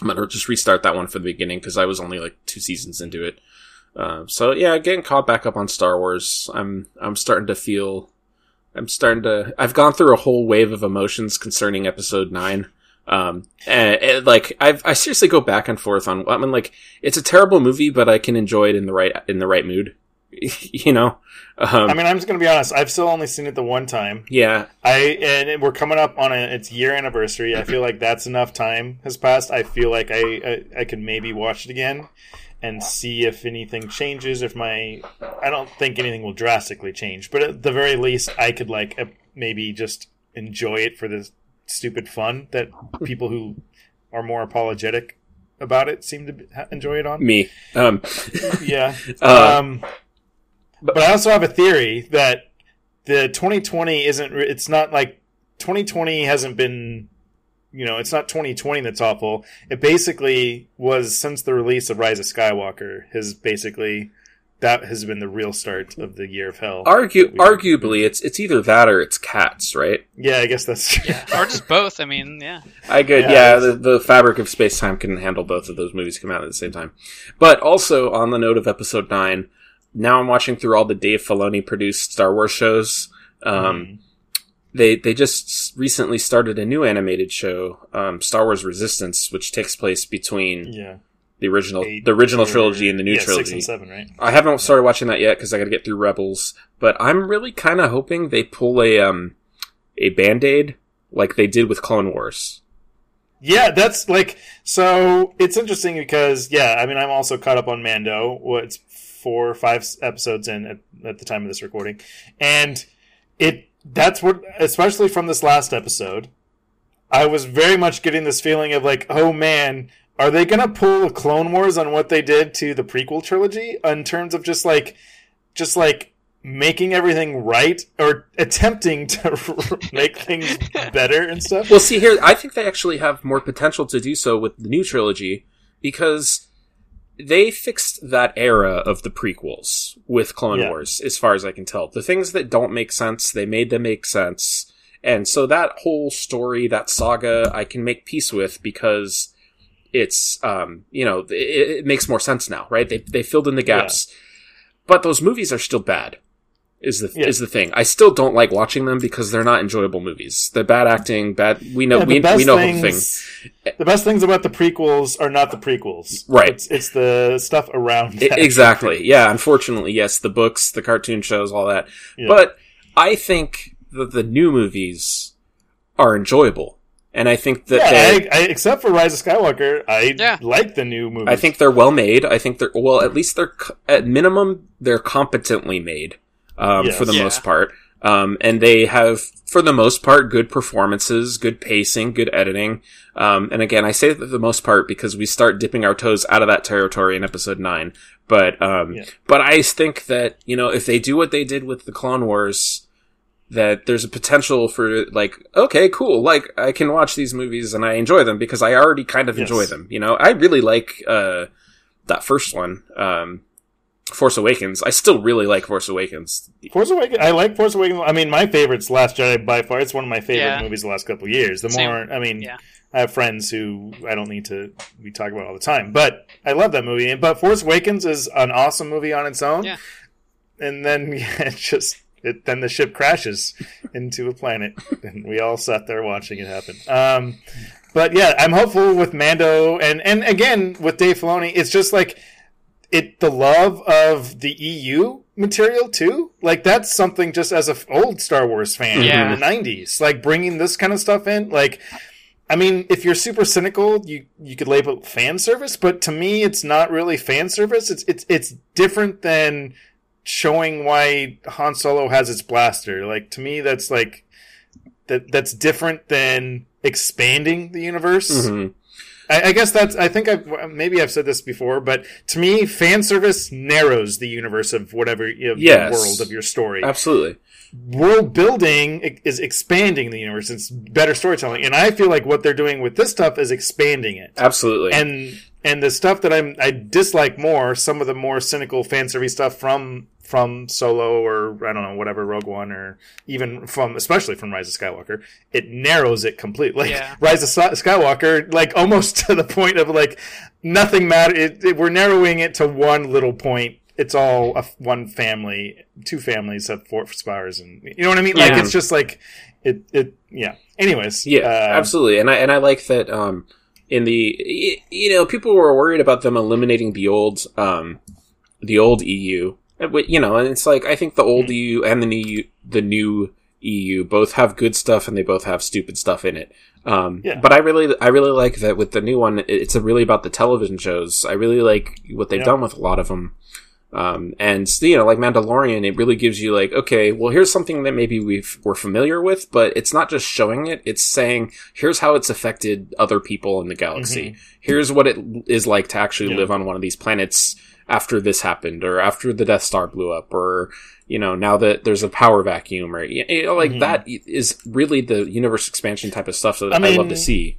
I'm gonna just restart that one from the beginning because I was only like two seasons into it. Uh, so yeah, getting caught back up on Star Wars. I'm I'm starting to feel. I'm starting to. I've gone through a whole wave of emotions concerning Episode Nine. Um, and, and, like I've, I seriously go back and forth on. I mean, like it's a terrible movie, but I can enjoy it in the right in the right mood. you know. Um, I mean, I'm just gonna be honest. I've still only seen it the one time. yeah, I and we're coming up on a, its year anniversary. I feel like that's enough time has passed. I feel like I I, I could maybe watch it again and see if anything changes. If my I don't think anything will drastically change, but at the very least, I could like uh, maybe just enjoy it for the stupid fun that people who are more apologetic about it seem to enjoy it on. me. Um, Yeah. Uh, um, but I also have a theory that the 2020 isn't. It's not like 2020 hasn't been. You know, it's not 2020 that's awful. It basically was since the release of Rise of Skywalker has basically that has been the real start of the year of hell. argue, We- arguably, it's it's either that or it's cats, right? Yeah, I guess that's true. or just both. I mean, yeah. I get, Yeah, yeah, the, the fabric of space time can handle both of those movies come out at the same time. But also, on the note of episode 9, now I'm watching through all the Dave Filoni produced Star Wars shows. Um, they, they just recently started a new animated show, um, Star Wars Resistance, which takes place between yeah, the original, Eight the original or- trilogy and the new yeah, trilogy. Six and seven, right? I haven't started watching that yet because I got to get through Rebels, but I'm really kind of hoping they pull a, um, a Band-Aid like they did with Clone Wars. Yeah, that's like so. It's interesting because yeah, I mean, I'm also caught up on Mando. What's four or five episodes in at, at the time of this recording, and it that's what, especially from this last episode, I was very much getting this feeling of like, oh man, are they gonna pull Clone Wars on what they did to the prequel trilogy in terms of just like, just like making everything right or attempting to make things better and stuff. Well, see here, I think they actually have more potential to do so with the new trilogy because they fixed that era of the prequels with Clone Yeah. Wars, as far as I can tell. The things that don't make sense, they made them make sense. And so that whole story, that saga, I can make peace with because it's, um, you know, it, it makes more sense now, right? They, they filled in the gaps. but those movies are still bad. Is the Yeah. is the thing? I still don't like watching them because they're not enjoyable movies. They're bad acting, bad. We know Yeah, we we know the thing. The best things about the prequels are not the prequels. Right. It's, it's the stuff around. I- that. exactly. Yeah. Unfortunately, yes, the books, the cartoon shows, all that. Yeah. But I think that the new movies are enjoyable, and I think that Yeah, they. I, I, except for Rise of Skywalker, I Yeah. like the new movie. I think they're well made. I think they're well, at least they're at minimum they're competently made um, Yes. for the Yeah. most part, um, and they have for the most part good performances, good pacing, good editing. Um, and again, I say for the most part because we start dipping our toes out of that territory in episode nine. But um, Yeah. but I think that you know if they do what they did with the Clone Wars. That there's a potential for like, okay, cool. Like I can watch these movies and I enjoy them because I already kind of Yes. enjoy them. You know, I really like uh, that first one, um, Force Awakens. I still really like Force Awakens. Force Awakens. I like Force Awakens. I mean, my favorite's Last Jedi by far. It's one of my favorite Yeah. movies the last couple of years. The Same. more, I mean, Yeah. I have friends who I don't need to we talk about all the time, but I love that movie. But Force Awakens is an awesome movie on its own. Yeah. And then yeah, it just it, then the ship crashes into a planet, and we all sat there watching it happen. Um, but yeah, I'm hopeful with Mando, and and again with Dave Filoni, it's just like it the love of the EU material too. Like that's something just as a f- old Star Wars fan Yeah. in the '90s, like bringing this kind of stuff in, like. I mean, if you're super cynical, you you could label it fan service, but to me, it's not really fan service. It's it's it's different than showing why Han Solo has its blaster. Like to me, that's like that that's different than expanding the universe. Mhm. I, I guess that's. I think I've maybe I've said this before, but to me, fan service narrows the universe of whatever you know, Yes. world of your story. Absolutely. World building is expanding the universe. It's better storytelling, and I feel like what they're doing with this stuff is expanding it. Absolutely. And and the stuff that I'm I dislike more, some of the more cynical fan service stuff from from Solo or I don't know whatever Rogue One or even from especially from Rise of Skywalker, it narrows it completely. Like Yeah. Rise of Skywalker, like almost to the point of like nothing matter. It, it, we're narrowing it to one little point. It's all a, one family, two families have four spires, and you know what I mean. Like Yeah. it's just like it. It yeah. Anyways, Yeah, uh, absolutely, and I and I like that. Um, in the you know, people were worried about them eliminating the old um, the old EU. Uh, You know, and it's like I think the old EU and the new the new EU both have good stuff and they both have stupid stuff in it. Um, Yeah. but I really, I really like that with the new one. it- It's really about the television shows. I really like what they've Yeah. done with a lot of them. Um, and you know, like Mandalorian, it really gives you like, okay, well, here's something that maybe we've, we're familiar with, but it's not just showing it. It's saying, here's how it's affected other people in the galaxy. Here's what it is like to actually Yeah. live on one of these planets after this happened, or after the Death Star blew up, or, you know, now that there's a power vacuum, or, you know, like that is really the universe expansion type of stuff that I, I love to see.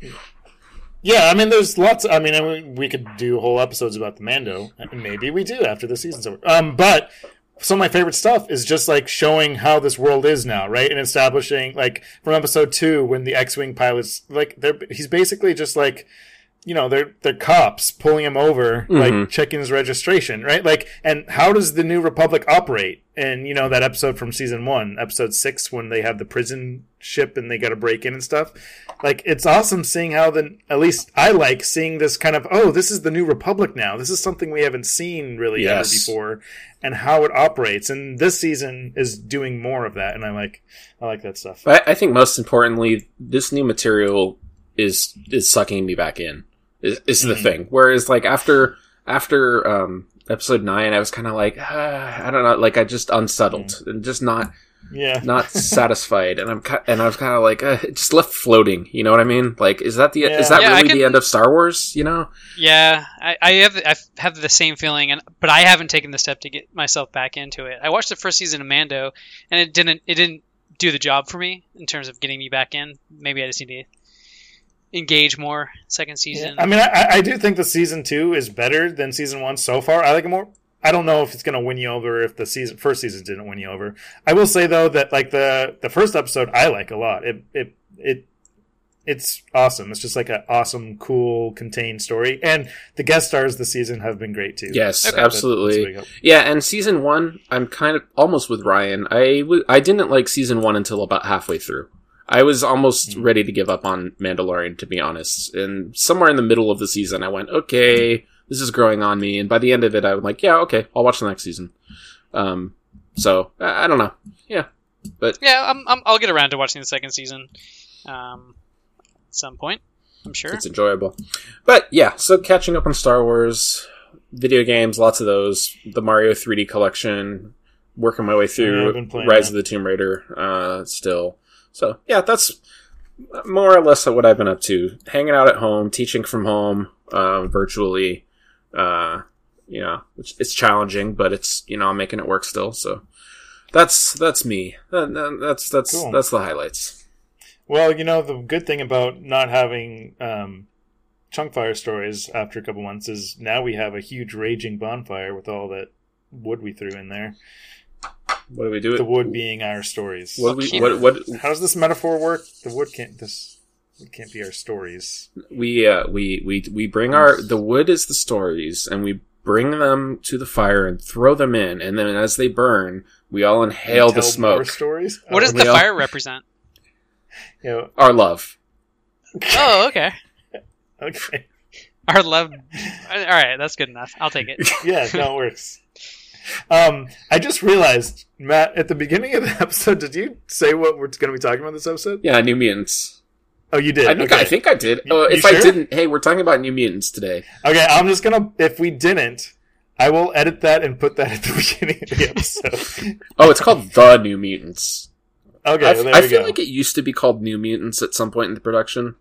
Yeah, I mean, there's lots. I mean, I mean, we could do whole episodes about the Mando. and Maybe we do after the season's over. Um, but some of my favorite stuff is just like showing how this world is now, right? And establishing, like, from episode two when the X-wing pilots, like, they're he's basically just like, you know, they're they're cops pulling him over, like mm-hmm. checking his registration, right? Like, and how does the New Republic operate? And you know that episode from season one, episode six, when they have the prison ship and they got to break in and stuff. Like, it's awesome seeing how the at least I like seeing this kind of oh, this is the New Republic now. This is something we haven't seen really ever before, and how it operates. And this season is doing more of that, and I like I like that stuff. I, I think most importantly, this new material is is sucking me back in. Is, is the thing. Whereas, like after after um, episode nine, I was kind of like, ah, I don't know, like I just unsettled and just not Yeah, not satisfied, and I'm and I was kind of like, uh, just left floating. You know what I mean? Like, is that the is that Yeah, really can- the end of Star Wars? You know? Yeah, I, I have I have the same feeling, and but I haven't taken the step to get myself back into it. I watched the first season of Mando, and it didn't it didn't do the job for me in terms of getting me back in. Maybe I just need to engage more second season. I mean, I, I do think the season two is better than season one so far. I like it more. I don't know if it's going to win you over if the season first season didn't win you over. I will say though that like the the first episode I like a lot. It it it it's awesome. It's just like an awesome, cool, contained story, and the guest stars this season have been great too. Yes, Okay. Absolutely. a big help. Yeah, and season one, I'm kind of almost with Ryan. I w- I didn't like season one until about halfway through. I was almost Mm. ready to give up on Mandalorian, to be honest. And somewhere in the middle of the season, I went, okay, this is growing on me. And by the end of it, I was like, yeah, okay, I'll watch the next season. Um, so I, I don't know. Yeah, but Yeah, I'm, I'm, I'll get around to watching the second season um, at some point. I'm sure. it's enjoyable. But yeah, so catching up on Star Wars, video games, lots of those. The Mario 3D collection, working my way through I've been playing Rise that. of the Tomb Raider, uh, still. So yeah, that's more or less what I've been up to. Hanging out at home, teaching from home, uh, virtually. Uh, you know, which it's challenging, but it's you know I'm making it work still. So that's that's me. That- that- that's that's Cool. that's the highlights. Well, you know, the good thing about not having um, Chunkfire stories after a couple months is now we have a huge raging bonfire with all that wood we threw in there. What do we do? The wood being our stories. What we Keep- what what How does this metaphor work? The wood can't. This it can't be our stories. we uh, we we we bring our the wood is the stories and we bring them to the fire and throw them in and then as they burn we all inhale the Tell more smoke stories. what does Oh, the Leo? fire represent? you know, our love Oh, okay. okay. Our love. All right, that's good enough. I'll take it. Yeah, no, it works. Um, I just realized, Matt, at the beginning of the episode, did you say what we're going to be talking about this episode? yeah new mutants Oh, you did. i think okay. i think i did You- uh, you if i didn't hey we're talking about new mutants today Okay, I'm just gonna. If we didn't, I will edit that and put that at the beginning of the episode. oh it's called the new mutants Okay, I, well, there I we feel go. like it used to be called new mutants at some point in the production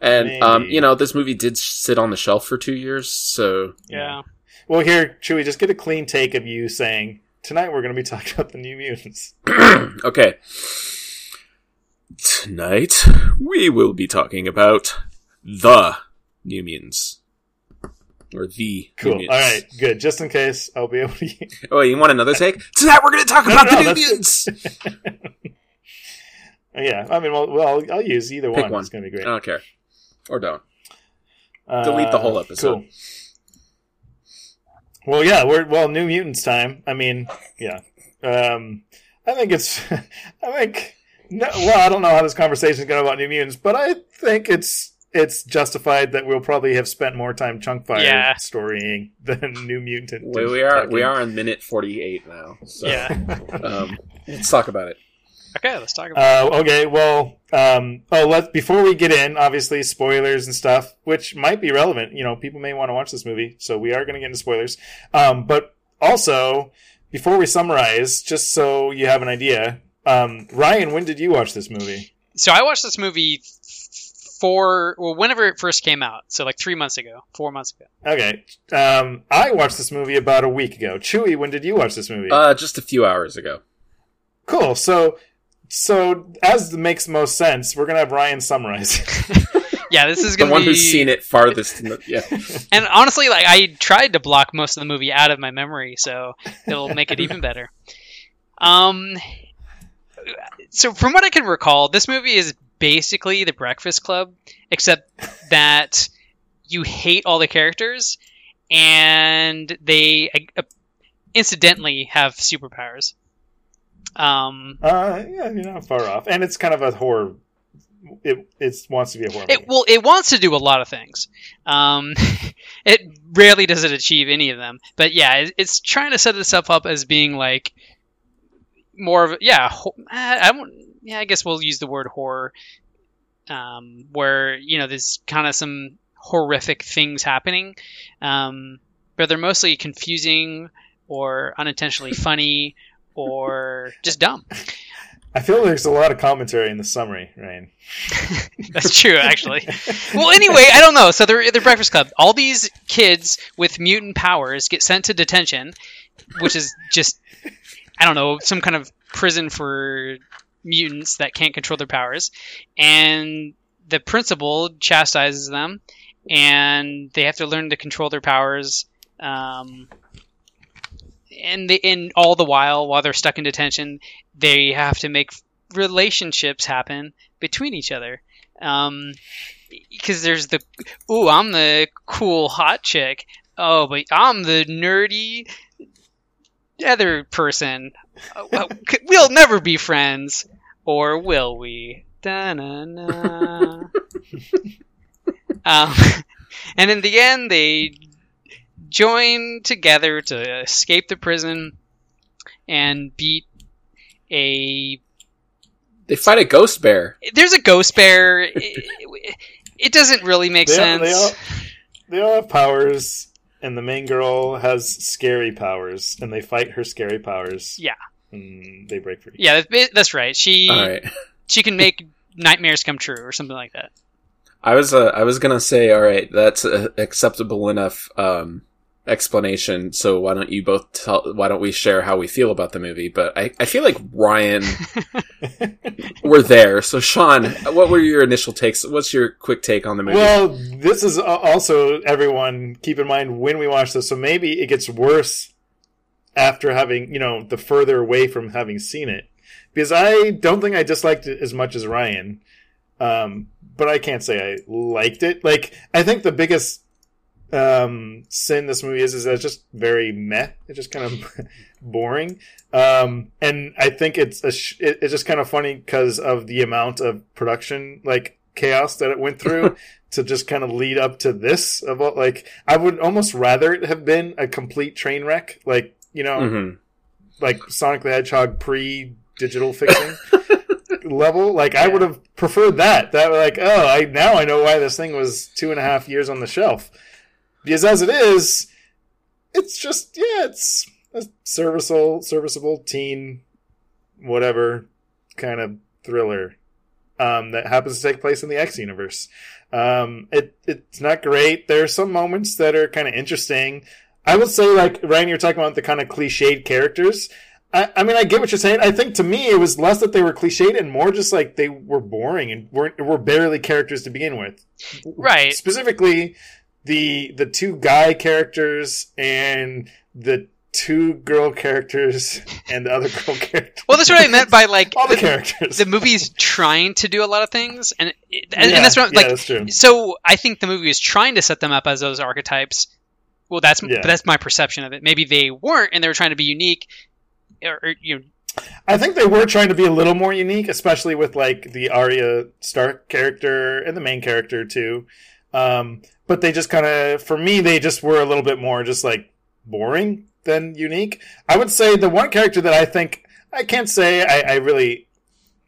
and um, you know this movie did sit on the shelf for two years so Yeah. Well, here, Chewie, just get a clean take of you saying tonight we're going to be talking about the New Mutants. okay. Tonight, we will be talking about the New Mutants. Or the Cool. All right, good. Just in case, I'll be able to. Oh, you want another take? Tonight, we're going to talk No, about no, the New Mutants! yeah, I mean, well, well I'll, I'll use either Pick one. one. It's going to be great. I don't care. Or don't. Uh, delete the whole episode. Cool. Well, yeah, we're well, New Mutants time. I mean, yeah. Um, I think it's. I think. No, well, I don't know how this conversation is going about New Mutants, but I think it's it's justified that we'll probably have spent more time Chunkfire Yeah. storying than New Mutant. We, we are we are on minute 48 now. So, Yeah. um, let's talk about it. Okay, let's talk about. Uh, okay, well, um, oh, let before we get in, obviously spoilers and stuff, which might be relevant. You know, people may want to watch this movie, so we are going to get into spoilers. Um, but also, before we summarize, just so you have an idea, um, Ryan, when did you watch this movie? So I watched this movie for well, whenever it first came out. So like three months ago, four months ago. Okay, um, I watched this movie about a week ago. Chewy, when did you watch this movie? Uh, just a few hours ago. cool. So, so as makes most sense, we're gonna have Ryan summarize. Yeah, this is The gonna be the one be. who's seen it farthest. In the, yeah. And honestly, like I tried to block most of the movie out of my memory, so it'll make it even better. Um, so from what I can recall, this movie is basically The Breakfast Club, except that you hate all the characters, and they uh, incidentally have superpowers. Um, Uh, yeah, you're not far off, and it's kind of a horror. It it wants to be a horror. It well, it wants to do a lot of things. Um, it rarely does it achieve any of them. But yeah, it, it's trying to set itself up as being like more of a, yeah. I, I won't, yeah, I guess we'll use the word horror. Um, where you know there's kind of some horrific things happening, um, but they're mostly confusing or unintentionally funny or just dumb. I feel there's a lot of commentary in the summary, Ryan. That's true, actually. well, anyway, I don't know. So they're the Breakfast Club. All these kids with mutant powers get sent to detention, which is just I don't know some kind of prison for mutants that can't control their powers, and the principal chastises them, and they have to learn to control their powers. Um, and they, and all the while, while they're stuck in detention, they have to make relationships happen between each other. Um, because there's the ooh, I'm the cool hot chick. Oh, but I'm the nerdy other person. Uh, well, never be friends, or will we? Da-na-na. um, and in the end, they join together to escape the prison and beat a. They fight a ghost bear. There's a ghost bear. It, it doesn't really make They all, sense. they, all, they all have powers, and the main girl has scary powers, and they fight her scary powers. Yeah. And they break free. Yeah, that's, that's right. She All right. she can make nightmares come true or something like that. I was uh, I was gonna say, all right, that's a acceptable enough um, explanation. So why don't you both tell? Why don't we share how we feel about the movie? But I, I feel like Ryan, we're there. So Sean, what were your initial takes? What's your quick take on the movie? Well, this is also everyone keep in mind when we watch this. So maybe it gets worse after having you know the further away from having seen it, because I don't think I disliked it as much as Ryan, um, but I can't say I liked it. Like I think the biggest um, sin this movie is is that it's just very meh. It's just kind of boring, um, and I think it's a sh- it, it's just kind of funny because of the amount of production like chaos that it went through to just kind of lead up to this. Of what like I would almost rather it have been a complete train wreck, like you know, Mhm. like Sonic the Hedgehog pre digital fixing level. Like I would have preferred that. That like, oh, I now I know why this thing was two and a half years on the shelf. Because as it is, it's just yeah, it's a serviceable, serviceable teen, whatever kind of thriller um, that happens to take place in the X universe. Um, it it's not great. There are some moments that are kind of interesting. I would say, like Ryan, you're talking about the kind of cliched characters. I, I mean, I get what you're saying. I think to me, it was less that they were cliched and more just like they were boring and weren't were barely characters to begin with. Right. Specifically, the the two guy characters and the two girl characters and the other girl characters. Well, that's what I meant by like all the the, characters. the movie's trying to do a lot of things, and and, Yeah, and that's what yeah, like. that's true. So I think the movie is trying to set them up as those archetypes. Well, that's Yeah. but that's my perception of it. Maybe they weren't, and they were trying to be unique, or, or you know, I think they were trying to be a little more unique, especially with like the Arya Stark character and the main character too. Um, but they just kind of, for me, they just were a little bit more just like boring than unique. I would say the one character that I think I can't say I, I really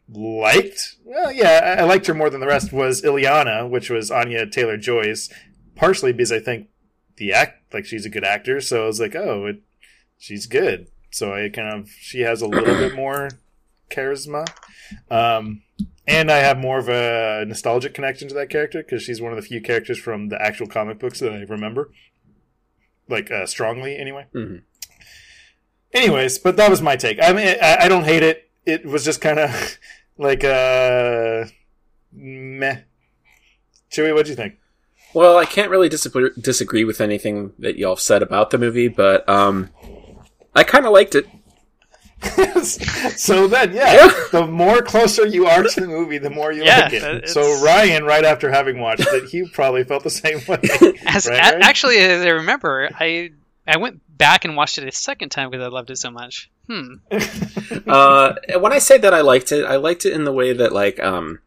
liked. Well, yeah, I, I liked her more than the rest was Illyana, which was Anya Taylor Joy's. Partially because I think the act like she's a good actor, so I was like, oh, it, she's good. So I kind of she has a little bit more charisma, um, and I have more of a nostalgic connection to that character because she's one of the few characters from the actual comic books that I remember, like uh, strongly anyway. Mhm. Anyways, but that was my take. I mean, I, I don't hate it. It was just kind of like uh, meh. Chewy, what do you think? Well, I can't really disagree, disagree with anything that y'all said about the movie, but um, I kind of liked it. so then, yeah, Yeah. the more closer you are to the movie, the more you Yeah, like it. it's- So Ryan, right after having watched it, he probably felt the same way. as right, a- actually as I remember, I I went back and watched it a second time because I loved it so much. Hmm. uh, when I say that I liked it, I liked it in the way that like um,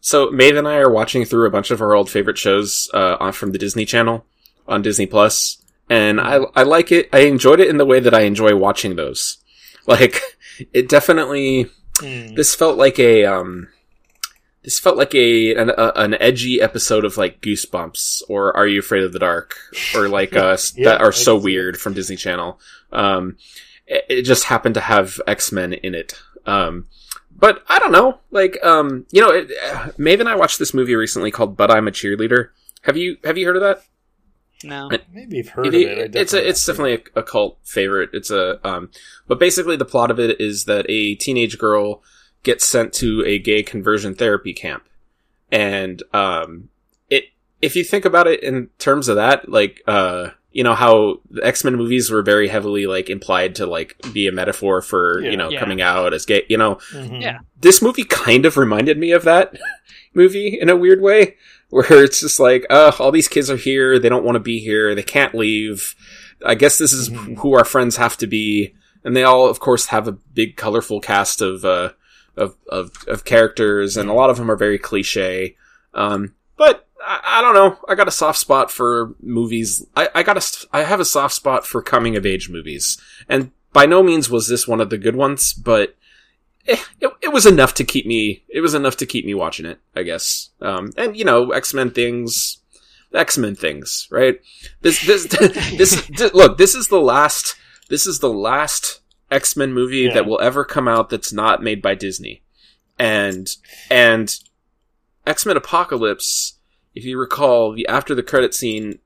so Maeve and I are watching through a bunch of our old favorite shows uh, on from the Disney Channel on Disney Plus, and I I like it. I enjoyed it in the way that I enjoy watching those. Like it definitely Hmm. this felt like a um this felt like a an, a an edgy episode of like Goosebumps or Are You Afraid of the Dark or like uh s- Yeah, that are so weird from Disney Channel. Um, it, it just happened to have X Men in it. Um, but I don't know, like um, you know, it, uh, Maeve and I watched this movie recently called "But I'm a Cheerleader." Have you have you heard of that? No. Maybe you've heard It- of it. I it's a, it's definitely definitely a, a cult favorite. It's a, um, but basically the plot of it is that a teenage girl gets sent to a gay conversion therapy camp. And, um, it, if you think about it in terms of that, like, uh, you know how the X-Men movies were very heavily like implied to like be a metaphor for, Yeah. you know, Yeah. coming out as gay, you know, Mhm. Yeah. this movie kind of reminded me of that. movie in a weird way, where it's just like, uh, all these kids are here, they don't want to be here, they can't leave. I guess this is who our friends have to be, and they all, of course, have a big, colorful cast of uh, of, of of characters, and a lot of them are very cliche. Um, but I, I don't know. I got a soft spot for movies. I, I got a I have a soft spot for coming of age movies, and by no means was this one of the good ones, but it, it was enough to keep me. It was enough to keep me watching it, I guess. Um, and you know, X Men things, X Men things, right? This this this, this look. This is the last. This is the last X Men movie Yeah. that will ever come out that's not made by Disney, and and X Men Apocalypse. If you recall, the after the credit scene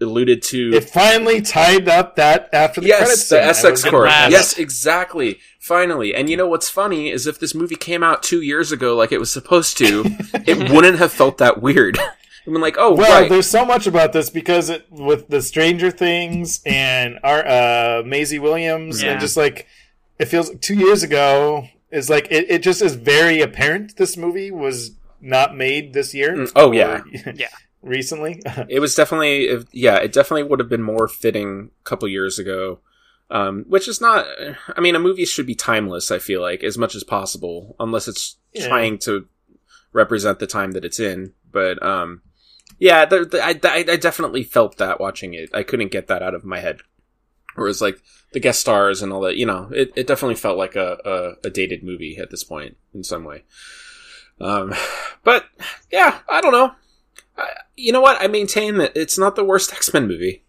alluded to It finally tied up that after the credits. yes, the scene. I Essex was getting Corps. mad. Yes, exactly. Finally, and you know what's funny is if this movie came out two years ago, like it was supposed to, it wouldn't have felt that weird. I mean, like, oh, Well, right. there's so much about this because it, with the Stranger Things and our uh, Maisie Williams Yeah. and just like it feels two years ago is like it, it just is very apparent this movie was not made this year. Mm, oh, yeah. Yeah. Recently. It was definitely, yeah, it definitely would have been more fitting a couple years ago. Um, which is not, I mean, a movie should be timeless, I feel like, as much as possible, unless it's Yeah. trying to represent the time that it's in. But, um, yeah, the, the, I, I, I definitely felt that watching it. I couldn't get that out of my head. Whereas, like, the guest stars and all that, you know, it, it definitely felt like a, a, a dated movie at this point in some way. Um, but, yeah, I don't know. I, you know what? I maintain that it's not the worst X Men movie.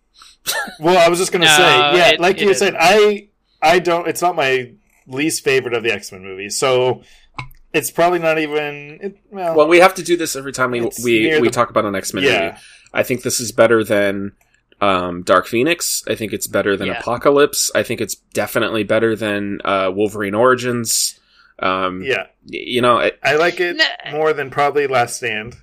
well, I was just gonna No, say, yeah, it- like it you isn't. said, I I don't. It's not my least favorite of the X Men movies, so it's probably not even. It, well, Well, we have to do this every time we we, we the- talk about an X Men yeah. movie. I think this is better than um, Dark Phoenix. I think it's better than Yeah. Apocalypse. I think it's definitely better than uh, Wolverine Origins. Um, yeah, y- you know, it, I like it Nah. more than probably Last Stand.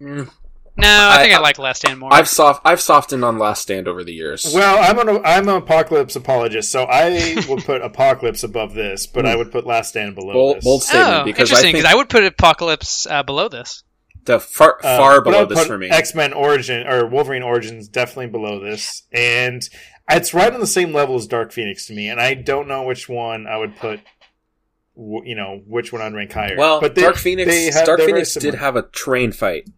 mm, No, I, I- think I, like Last Stand more. I've soft I've softened on Last Stand over the years. Well, I'm an I'm an apocalypse apologist, so I would put Apocalypse above this, but I would put Last Stand below bold, this. bold statement oh, because I interesting. think Because I would put Apocalypse uh, below this. the far Uh, far but I below this for me. X Men Origin or Wolverine Origins definitely below this, and it's right on the same level as Dark Phoenix to me. And I don't know which one I would put. You know which one I'd rank higher. well, but they- Dark Phoenix they have- Dark Phoenix did have a train fight.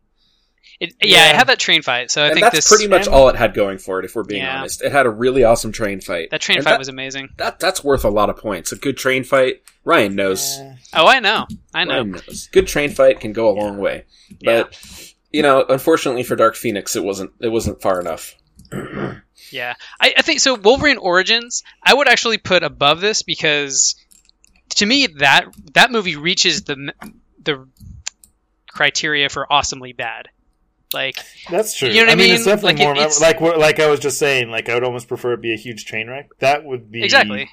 It, yeah, Yeah. it had that train fight. So I and think that's this pretty much all it had going for it. If we're being Yeah. honest, it had a really awesome train fight. that train And fight that- was amazing. that that's worth a lot of points. A good train fight, Ryan knows. Uh, Oh, I know, I know. Ryan knows. Good train fight can go a long way. But you know, unfortunately for Dark Phoenix, it wasn't it wasn't far enough. Yeah, I, I think so. Wolverine Origins, I would actually put above this because, to me, that that movie reaches the the criteria for awesomely bad. Like, That's true. You know what I mean, it's definitely Like, more it- it's- like like I was just saying. Like I would almost prefer it be a huge train wreck. That would be exactly.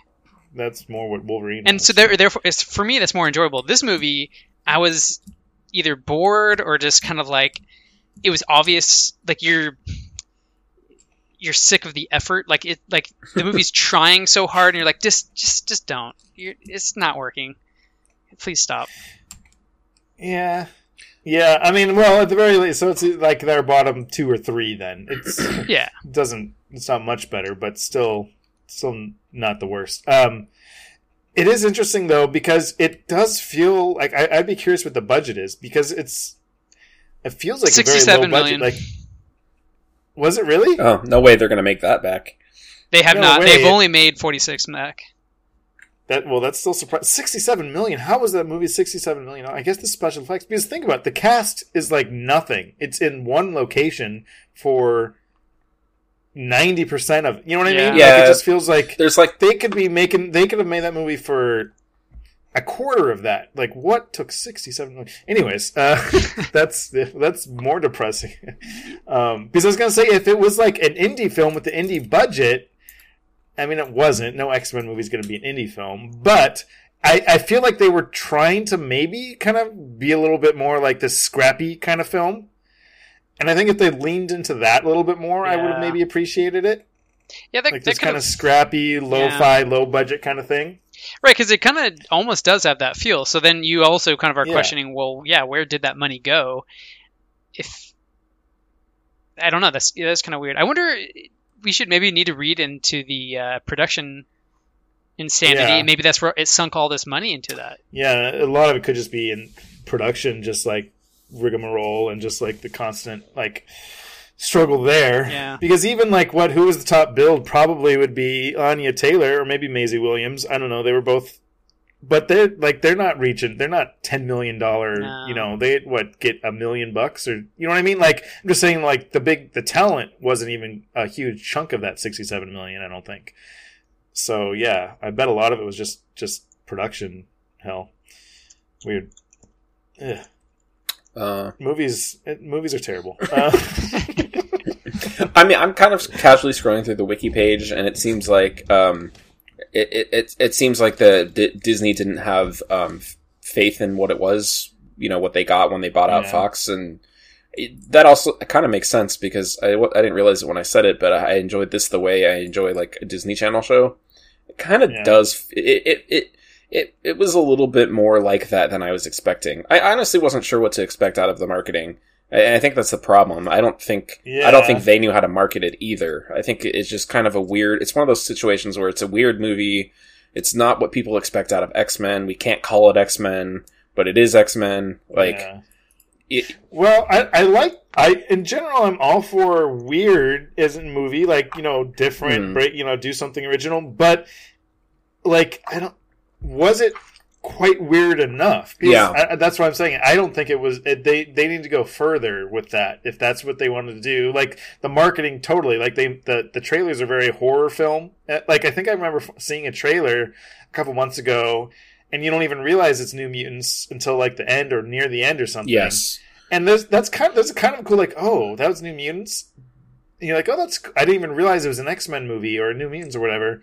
That's more what Wolverine. And so there, therefore, it's, for me, that's more enjoyable. This movie, I was either bored or just kind of like it was obvious, like you're you're sick of the effort. Like it, like the movie's trying so hard, and you're like, just, just, just don't. You're, it's not working. Please stop. Yeah. Yeah, I mean, well, at the very least, so it's like their bottom two or three. Then it's Yeah, it doesn't it's not much better, but still, still not the worst. Um, it is interesting though because it does feel like I, I'd be curious what the budget is because it's it feels like a very low 67 budget. Like, was it really? Oh no way, they're gonna make that back. they have No not. way. They've only made 46 Mac. That well, that's still surprising. Sixty-seven million. How was that movie sixty-seven million? I guess the special effects. Because think about it, the cast is like nothing. It's in one location for ninety percent of. You know what I Yeah. mean? Yeah. Like, it just feels like There's like they could be making. They could have made that movie for a quarter of that. Like what took sixty-seven million? Anyways, uh, that's that's more depressing. um, because I was gonna say if it was like an indie film with the indie budget. I mean, it wasn't. No X Men movie is going to be an indie film, but I, I feel like they were trying to maybe kind of be a little bit more like this scrappy kind of film. And I think if they leaned into that a little bit more, I would have maybe appreciated it. Yeah, that, Like this kind of scrappy, lo-fi, low budget kind of thing. Right, because it kind of almost does have that feel. So then you also kind of are Yeah. questioning, well, yeah, where did that money go? If I don't know, that's that's kind of weird. I wonder. We should maybe need to read into the uh, production insanity. Yeah. Maybe that's where it sunk all this money into that. Yeah, a lot of it could just be in production, just like rigmarole and just like the constant like struggle there. Yeah. Because even like what who was the top build probably would be Anya Taylor or maybe Maisie Williams. I don't know. They were both but they're like they're not reaching they're not ten million dollar No. you know, they what get a million bucks or you know what I mean? Like I'm just saying like the big the talent wasn't even a huge chunk of that sixty seven million, I don't think. So yeah, I bet a lot of it was just just production hell. Weird. Ugh. Uh, Movies it, movies are terrible. Uh, I mean, I'm kind of casually scrolling through the wiki page, and it seems like um, it, it it it seems like the D- Disney didn't have um, faith in what it was, you know, what they got when they bought out Yeah. Fox, and it, that also kind of makes sense because I, I didn't realize it when I said it, but I enjoyed this the way I enjoy like a Disney Channel show. It kind of Yeah. does. It, it it it it was a little bit more like that than I was expecting. I honestly wasn't sure what to expect out of the marketing. I, I think that's the problem. I don't think I don't think they knew how to market it either. I think it's just kind of a weird. It's one of those situations where it's a weird movie. It's not what people expect out of X Men. We can't call it X Men, but it is X Men. Like, yeah. it, Well, I, I like I in general I'm all for weird as a movie, like you know different, Hmm. break, you know do something original, but like I don't was it quite weird enough? Because Yeah. I, that's what I'm saying. I don't think it was. It, they they need to go further with that if that's what they wanted to do. Like the marketing, totally. Like they the the trailers are very horror film. Uh, Like I think I remember seeing a trailer a couple months ago. And you don't even realize it's New Mutants until like the end or near the end or something yes, and there's that's kind of a kind of cool like oh that was New Mutants. And you're like oh that's I didn't even realize it was an X Men movie or New Mutants or whatever.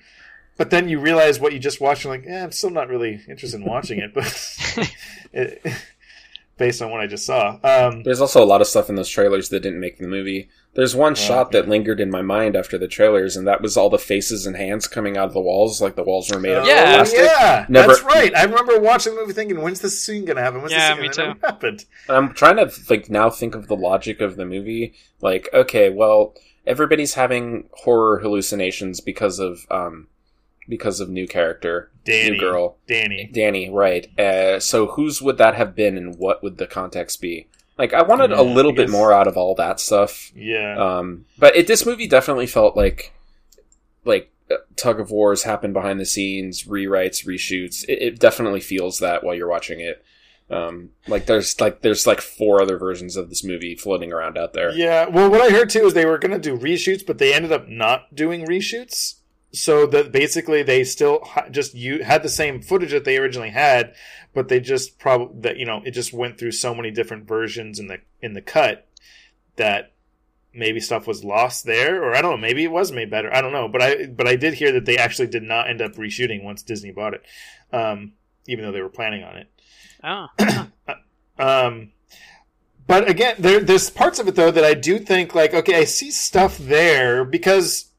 But then you realize what you just watched. and like yeah, I'm still not really interested in watching it, but it, based on what I just saw. Um, there's also a lot of stuff in those trailers that didn't make the movie. There's one shot yeah. that lingered in my mind after the trailers, and that was all the faces and hands coming out of the walls, like the walls were made of Yeah. oh, plastic. yeah, Never- that's right. I remember watching the movie thinking, when's this scene gonna happen? When's Yeah, this scene? me And it too. happened. I'm trying to like now think of the logic of the movie. Like, okay, well, everybody's having horror hallucinations because of um because of new character, Danny, new girl, Danny. Danny, right? Uh, so whose would that have been, and what would the context be? Like, I wanted Yeah, a little bit more out of all that stuff. Yeah, Um, but it, this movie definitely felt like like uh, tug of wars happen behind the scenes, rewrites, reshoots. It, it definitely feels that while you're watching it. Um, like there's like there's like four other versions of this movie floating around out there. Yeah, well, what I heard too is they were going to do reshoots, but they ended up not doing reshoots. So that basically they still ha- just you had the same footage that they originally had, but they just probably that you know it just went through so many different versions in the in the cut that maybe stuff was lost there, or I don't know, maybe it was made better. I don't know, but I but I did hear that they actually did not end up reshooting once Disney bought it, um, even though they were planning on it. Oh, Um, but again, there, there's parts of it though that I do think like, okay, I see stuff there because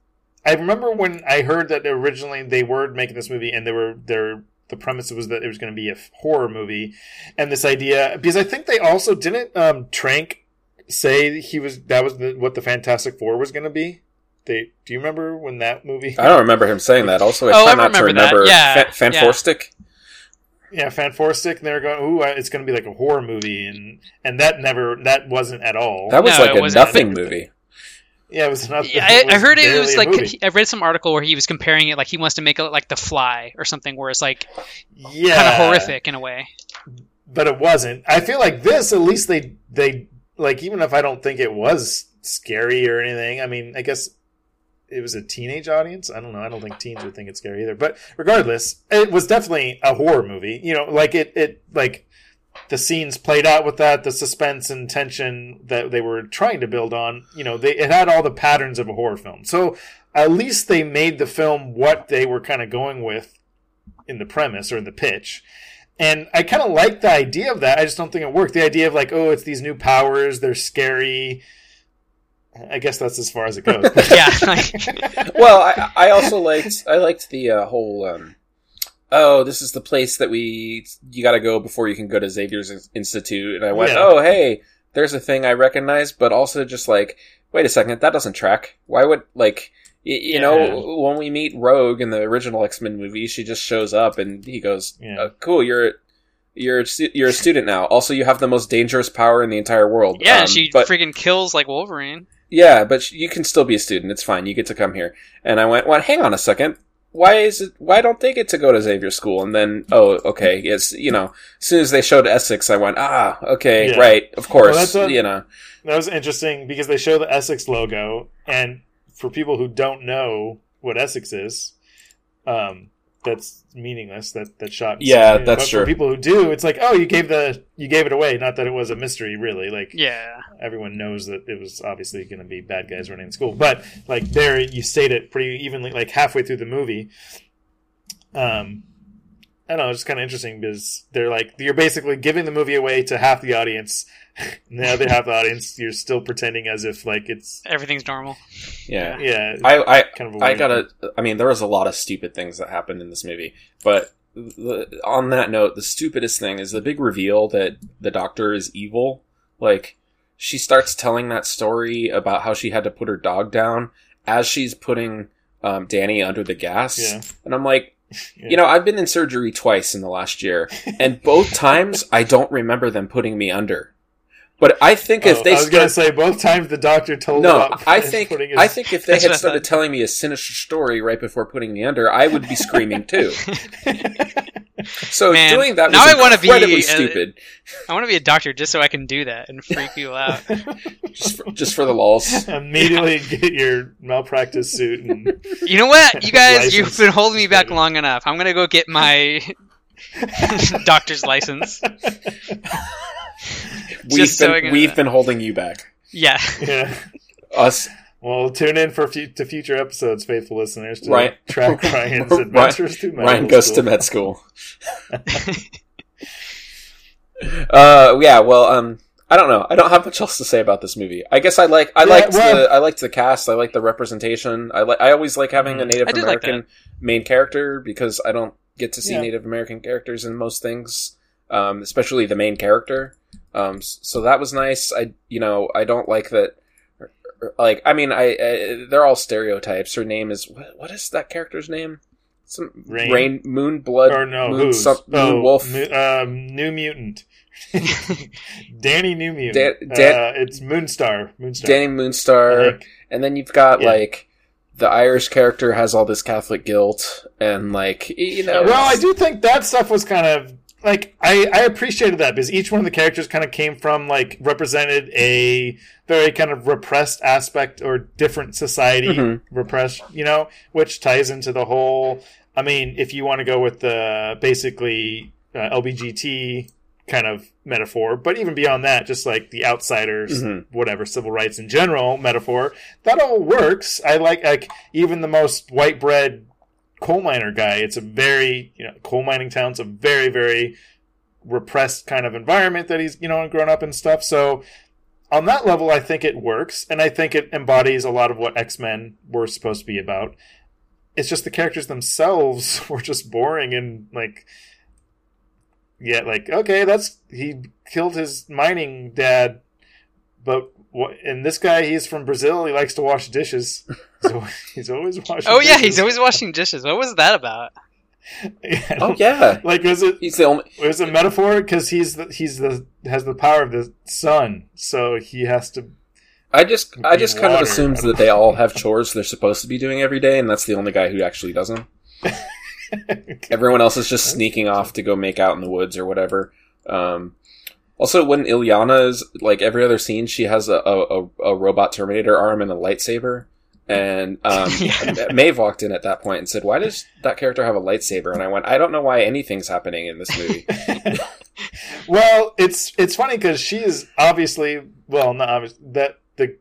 I remember when I heard that originally they were making this movie and they were their the premise was that it was going to be a horror movie, and this idea because I think they also didn't um, Trank say he was that was the, what the Fantastic Four was going to be. They do you remember when that movie? I don't remember him saying that. Also, I Oh, try I not to remember that. Yeah, Fa- Fan yeah. Fanforstic. Yeah, Fan Four and they were going, "Ooh, it's going to be like a horror movie," and and that never that wasn't at all. That was No, like a nothing movie. Yeah, it was not. yeah, I, I heard it was like movie. I read some article where he was comparing it like he wants to make it like The Fly or something, where it's like yeah, kind of horrific in a way. but it wasn't. I feel like this, at least they they like even if I don't think it was scary or anything. I mean, I guess it was a teenage audience. I don't know. I don't think teens would think it's scary either. But regardless, it was definitely a horror movie. You know, like it it like the scenes played out with that, the suspense and tension that they were trying to build on. You know, they it had all the patterns of a horror film. So at least they made the film what they were kind of going with in the premise or in the pitch. And I kind of like the idea of that. I just don't think it worked. The idea of like, oh, it's these new powers, they're scary. I guess that's as far as it goes. Yeah, well, I, I also liked I liked the uh, whole um, "Oh, this is the place that we you got to go before you can go to Xavier's Institute." And I went, Yeah. "Oh, hey, there's a thing I recognize," but also just like, "Wait a second, that doesn't track. Why would like?" y- You Yeah. know, when we meet Rogue in the original X Men movie, she just shows up and he goes, Yeah. uh, "Cool, you're you're you're a student now. Also, you have the most dangerous power in the entire world." Yeah, Um, she but freaking kills like Wolverine. yeah, but sh- you can still be a student. It's fine. You get to come here. And I went, well, hang on a second. Why is it? Why don't they get to go to Xavier School? And then, oh, okay, it's you know, as soon as they showed Essex, I went, ah, okay, Yeah. right, of course, Well, what- you know, That was interesting because they show the Essex logo, and for people who don't know what Essex is, um, that's meaningless. That that shot. Yeah, that's but true. For people who do, it's like, oh, you gave the you gave it away. Not that it was a mystery, really. Like Yeah. everyone knows that it was obviously going to be bad guys running the school, but like there, you state it pretty evenly, like halfway through the movie. Um, I don't know, it's kind of interesting because they're like you're basically giving the movie away to half the audience. And they have the audience, you're still pretending as if like it's Everything's normal. yeah. yeah, I, I, kind of. I gotta. I mean, there was a lot of stupid things that happened in this movie, but the, on that note, the stupidest thing is the big reveal that the Doctor is evil. Like, she starts telling that story about how she had to put her dog down as she's putting um, Danny under the gas, Yeah. and I'm like. Yeah. You know, I've been in surgery twice in the last year, and both times I don't remember them putting me under. But I think if Oh, they I was start, gonna say both times the doctor told no, I think his- I think if they had started telling me a sinister story right before putting me under, I would be screaming too. So Man, doing that now was I wanna be, incredibly uh, stupid, I want to be a doctor just so I can do that and freak people out. just for, just for the lulls. immediately get your malpractice suit and You know what, you guys, you've been holding me back long enough. I'm gonna go get my doctor's license. We've so been we've been holding you back. Yeah, yeah. Us Well, tune in for fu- to future episodes, faithful listeners, to Right. track Ryan's Ryan- adventures through medical Ryan goes to med school. uh, yeah. Well, um, I don't know. I don't have much else to say about this movie. I guess I like. I Yeah, liked well- the. I liked the cast. I like the representation. I like. I always like having a Mhm. Native I did like American main character because I don't get to see Yeah. Native American characters in most things, um, especially the main character. Um, so that was nice. I, you know, I don't like that. Like, I mean, I, I they're all stereotypes. Her name is what? What is that character's name? Some Rain? Rain, Moon, Blood, or no, Moon, some- Moon oh, Wolf. Mu- um, New Mutant, Danny New Mutant. Dan- Dan- uh, it's Moonstar. Moonstar. Danny Moonstar, and then you've got Yeah. like the Irish character has all this Catholic guilt, and like you know, Well, I do think that stuff was kind of like I, I appreciated that because each one of the characters kind of came from like represented a very kind of repressed aspect or different society Mhm. repressed, you know, which ties into the whole. I mean, if you want to go with the basically uh, LBGT kind of metaphor, but even beyond that, just like the outsiders, Mhm. whatever civil rights in general metaphor, that all works. I like like even the most white bread coal miner guy. It's a very you know coal mining town's a very very repressed kind of environment that he's you know grown up and stuff. So on that level, I think it works, and I think it embodies a lot of what X Men were supposed to be about. It's just the characters themselves were just boring and like. Yeah, like okay, that's he killed his mining dad, but? And this guy, he's from Brazil. He likes to wash dishes. So he's always washing. Oh yeah, dishes. he's always washing dishes. What was that about? Yeah. oh yeah, Like was it he's the only. was it a metaphor because he's the he's the has the power of the sun, so he has to. I just I Clean just kind of water. assumed that they all have chores they're supposed to be doing every day, and that's the only guy who actually does them. Everyone else is just sneaking off to go make out in the woods or whatever. Um, also, when Illyana is like every other scene, she has a, a, a- a robot Terminator arm and a lightsaber. And um, Yeah. Maeve walked in at that point and said, "Why does that character have a lightsaber?" And I went, "I don't know why anything's happening in this movie." Well, it's it's funny because she is obviously well, not obvious that the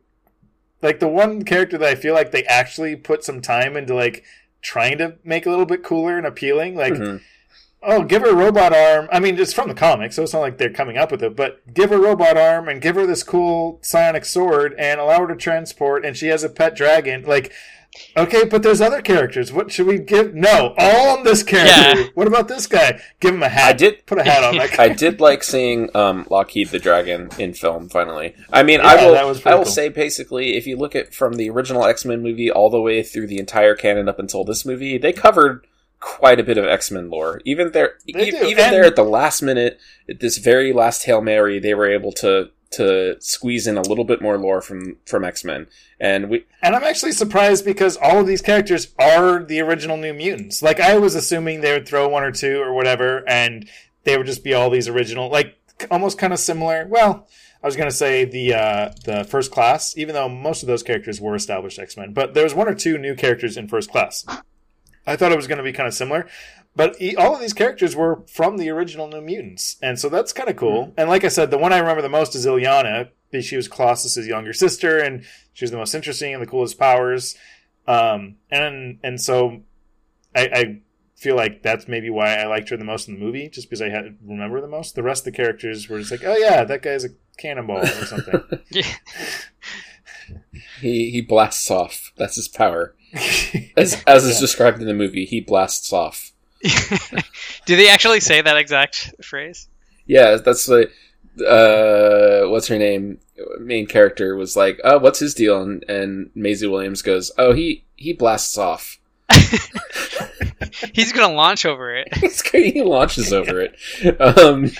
like the one character that I feel like they actually put some time into like trying to make a little bit cooler and appealing. Like, Mhm. Oh, give her a robot arm. I mean, it's from the comics, so it's not like they're coming up with it. But give her a robot arm and give her this cool psionic sword and allow her to transport. And she has a pet dragon. Like, Okay, but there's other characters. What should we give? No, all on this character. Yeah. What about this guy? Give him a hat. I did- put a hat on that guy. I did like seeing um, Lockheed the Dragon in film. Finally, I mean, Yeah, I will. that was I will cool. say basically, if you look at from the original X Men movie all the way through the entire canon up until this movie, they covered quite a bit of X Men lore. Even there, They even there at the last minute, at this very last hail mary, they were able to to squeeze in a little bit more lore from from X Men, and we And I'm actually surprised because all of these characters are the original New Mutants. Like I was assuming they would throw one or two or whatever, and they would just be all these original, like almost kind of similar. Well, I was gonna say the uh, the First Class, even though most of those characters were established X Men, but there was one or two new characters in First Class. I thought it was going to be kind of similar, but e- all of these characters were from the original New Mutants, and so that's kind of cool. And like I said, the one I remember the most is Illyana. because She was Colossus's younger sister, and she was the most interesting and the coolest powers. Um, and and so I, I feel like that's maybe why I liked her the most in the movie, just because I had remember the most. The rest of the characters were just like, oh yeah, that guy's a cannonball or something. Yeah. he he blasts off. That's his power, as as is described in the movie. He blasts off. Do they actually say that exact phrase? Yeah, that's the uh, what's her name? Main character was like, "Oh, what's his deal?" And, and Maisie Williams goes, "Oh, he he blasts off. He's gonna launch over it. He's he launches over it." Um,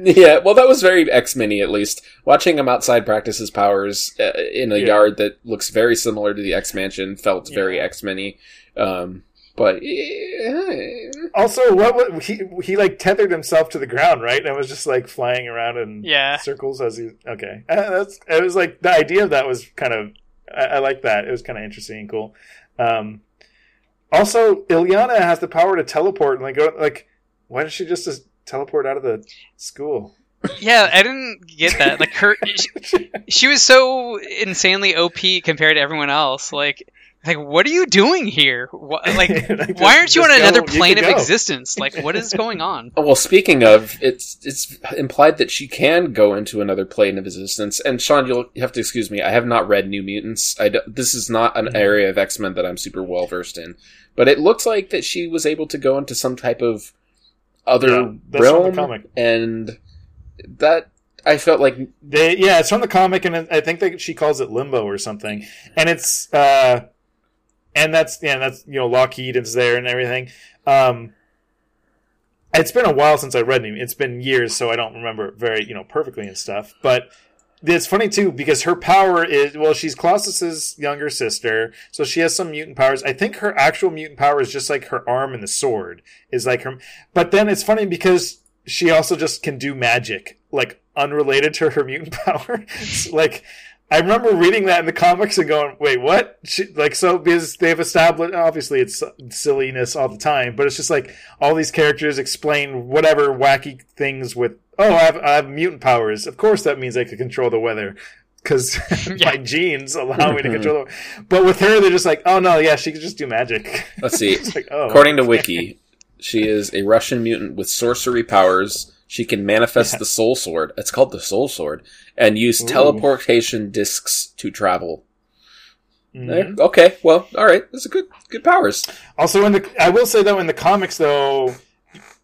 yeah, well, that was very X Mini at least. Watching him outside practice his powers uh, in a Yeah. yard that looks very similar to the X Mansion felt very X Mini. Um, but eh, Also, what, what he he like tethered himself to the ground, right? And was just like flying around in Yeah. circles as he. Okay, uh, that's it was like the idea of that was kind of I, I like that. It was kind of interesting and cool. Um, also, Illyana has the power to teleport and like go like. Why did she just, just teleport out of the school? Yeah, I didn't get that. Like her, she, she was so insanely OP compared to everyone else. Like, like what are you doing here? Wh- Like, Like, why aren't you on just go- another plane of go. existence? Like, what is going on? Oh, Well, speaking of, it's it's implied that she can go into another plane of existence. And Sean, you'll have to excuse me. I have not read New Mutants. I d- this is not Mm-hmm. an area of X Men that I'm super well versed in. But it looks like that she was able to go into some type of other Yeah, that's from the realm, comic. and that I felt like They yeah, it's from the comic, and I think that she calls it limbo or something. And it's uh, and that's yeah, that's you know Lockheed is there and everything. Um, it's been a while since I read New. It's been years, so I don't remember very you know perfectly and stuff. But it's funny too because her power is well, she's Colossus's younger sister, so she has some mutant powers. I think her actual mutant power is just like her arm and the sword is like her. But then it's funny because she also just can do magic, like unrelated to her mutant power. like I remember reading that in the comics and going, "Wait, what?" She, like so because they've established obviously it's silliness all the time, but it's just like all these characters explain whatever wacky things with, "Oh, I have, I have mutant powers. Of course, that means I could control the weather." Because my genes allow me to mm-hmm. control the But with her, they're just like, oh no, yeah, she can just do magic. let's see. Like, oh, According to Wiki, she is a Russian mutant with sorcery powers. She can manifest the Soul Sword. It's called the Soul Sword, and use Ooh. teleportation discs to travel. Mhm. Eh, Okay, well, all right. That's a good good powers. Also, in the I will say though, in the comics though,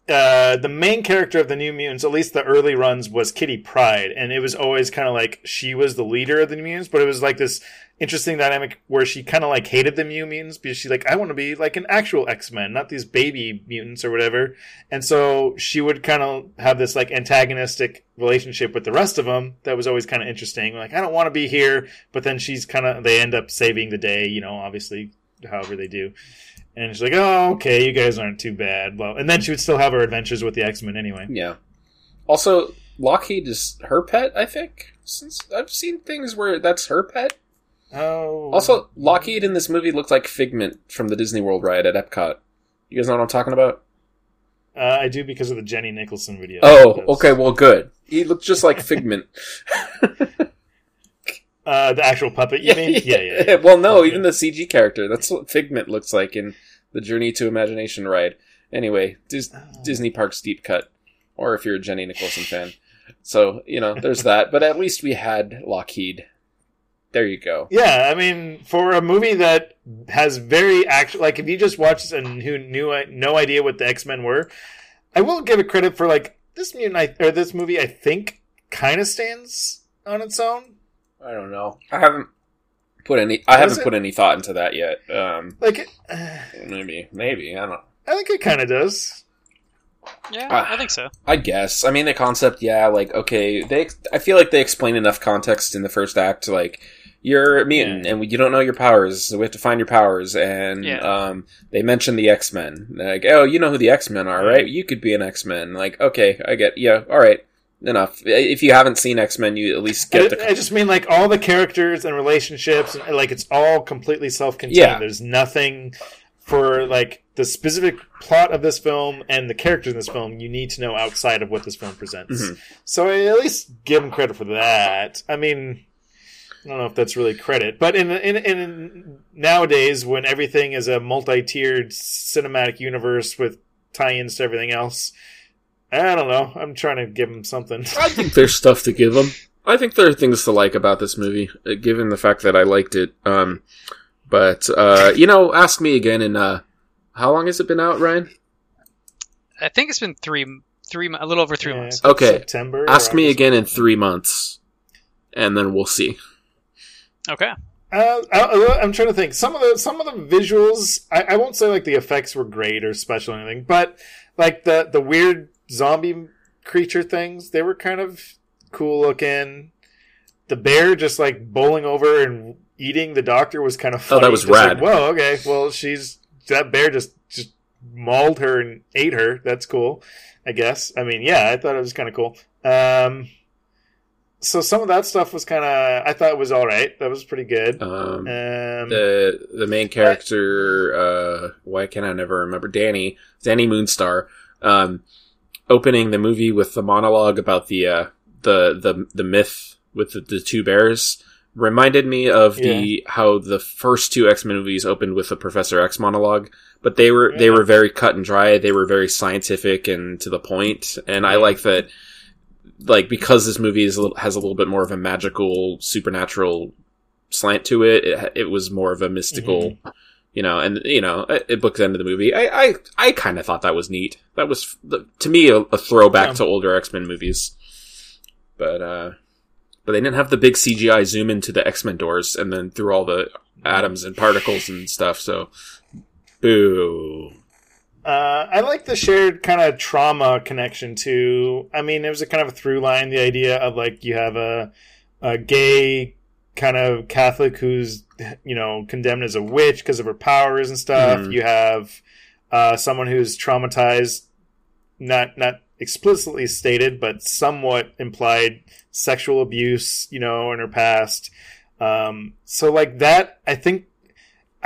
uh, the main character of the New Mutants, at least the early runs, was Kitty Pryde, and it was always kind of like she was the leader of the New Mutants, but it was like this interesting dynamic where she kind of like hated the New Mutants because she's like, I want to be like an actual X Men, not these baby mutants or whatever, and so she would kind of have this like antagonistic relationship with the rest of them that was always kind of interesting. Like, I don't want to be here, but then she's kind of they end up saving the day, you know, obviously, however they do. And she's like, "Oh, okay, you guys aren't too bad." Well, and then she would still have her adventures with the X Men anyway. Yeah. Also, Lockheed is her pet. I think since I've seen things where that's her pet. Oh, Also, Lockheed in this movie looked like Figment from the Disney World ride at Epcot. You guys know what I'm talking about? uh, I do because of the Jenny Nicholson video. Oh, okay. Well, good. He looked just like Figment. Uh, the actual puppet, you mean? Yeah, yeah. yeah. well, no, even the CG character. That's what Figment looks like in the Journey to Imagination ride. Anyway, Dis- Oh. Disney Parks deep cut, or if you're a Jenny Nicholson fan. So you know, there's that. But at least we had Lockheed. there you go. Yeah, I mean, for a movie that has very actual, like if you just watch this and who knew no idea what the X Men were, I will give it credit for like this mutant I, or this movie. I think kind of stands on its own. I don't know. I haven't put any. I haven't it? put any thought into that yet. Um, Like, it, uh, maybe, maybe I don't. know. I think it kind of does. Yeah, Ah. I think so. I guess. I mean, the concept, yeah. Like, okay, they. I feel like they explain enough context in the first act. Like, you're a mutant and you don't know your powers, so we have to find your powers. And Yeah. um, they mention the X Men. Like, oh, you know who the X Men are, right? You could be an X Men. Like, okay, I get. Yeah, all right, enough. If you haven't seen X Men, you at least I, get the. I just mean like all the characters and relationships, and like it's all completely self-contained. Yeah. There's nothing for like the specific plot of this film and the characters in this film you need to know outside of what this film presents. Mhm. So I at least give them credit for that. I mean, I don't know if that's really credit, but in in, in nowadays when everything is a multi-tiered cinematic universe with tie-ins to everything else, I don't know. I'm trying to give them something. I think there's stuff to give them. I think there are things to like about this movie, uh, given the fact that I liked it. Um, but uh, you know, ask me again in uh, how long has it been out, Ryan? I think it's been three, three, a little over three Yeah, months. Okay. September. Ask me again in three months, and then we'll see. Okay. Uh, I, I'm trying to think. Some of the some of the visuals, I, I won't say like the effects were great or special or anything, but like the the weird zombie creature things, they were kind of cool looking. The bear just like bowling over and eating the doctor was kind of Oh, that was Just like, rad. Whoa, okay. Well, she's that bear just just mauled her and ate her. That's cool. I guess. I mean, yeah, I thought it was kind of cool. Um, so some of that stuff was kind of I thought it was all right. That was pretty good. Um, Um, the the main character, uh, why can I never remember? Danny, Danny Moonstar, um, opening the movie with the monologue about the uh, the the the myth with the, the two bears reminded me of the how the first two X Men movies opened with the Professor X monologue, but they were they were very cut and dry. They were very scientific and to the point, and I like that. Like because this movie is a little, has a little bit more of a magical, supernatural slant to it. It, it was more of a mystical, you know, and you know, it, books end of the movie. I I, I kind of thought that was neat. That was to me a, a throwback Yeah. to older X Men movies. But uh, but they didn't have the big CGI zoom into the X Men doors and then through all the atoms and particles and stuff. So, boo. Uh, I like the shared kind of trauma connection too. I mean, it was a kind of a through line. The idea of like you have a a gay kind of Catholic who's you know condemned as a witch because of her powers and stuff. Mhm. You have uh, someone who's traumatized, not not explicitly stated, but somewhat implied sexual abuse, you know, in her past. Um, so like that, I think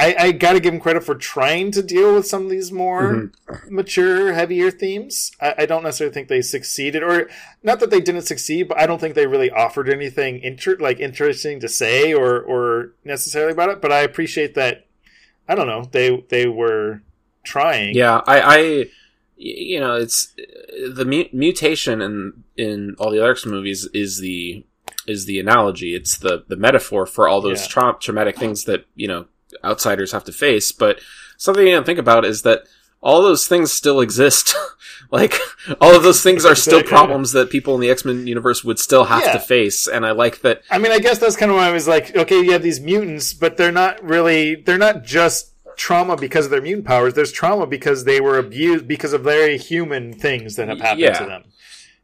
I, I got to give him credit for trying to deal with some of these more mm-hmm. mature, heavier themes. I, I don't necessarily think they succeeded, or not that they didn't succeed, but I don't think they really offered anything inter- like interesting to say or or necessarily about it. But I appreciate that. I don't know. They they were trying. Yeah, I, you know, it's the mu- mutation in in all the other X movies is the is the analogy. It's the the metaphor for all those Yeah. tra- traumatic things that you know outsiders have to face. But something you don't think about is that all those things still exist. like all of those things are still problems that people in the X Men universe would still have Yeah. to face. And I like that. I mean, I guess that's kind of why I was like, okay, you have these mutants, but they're not really, they're not just trauma because of their mutant powers. There's trauma because they were abused because of very human things that have happened Yeah. to them.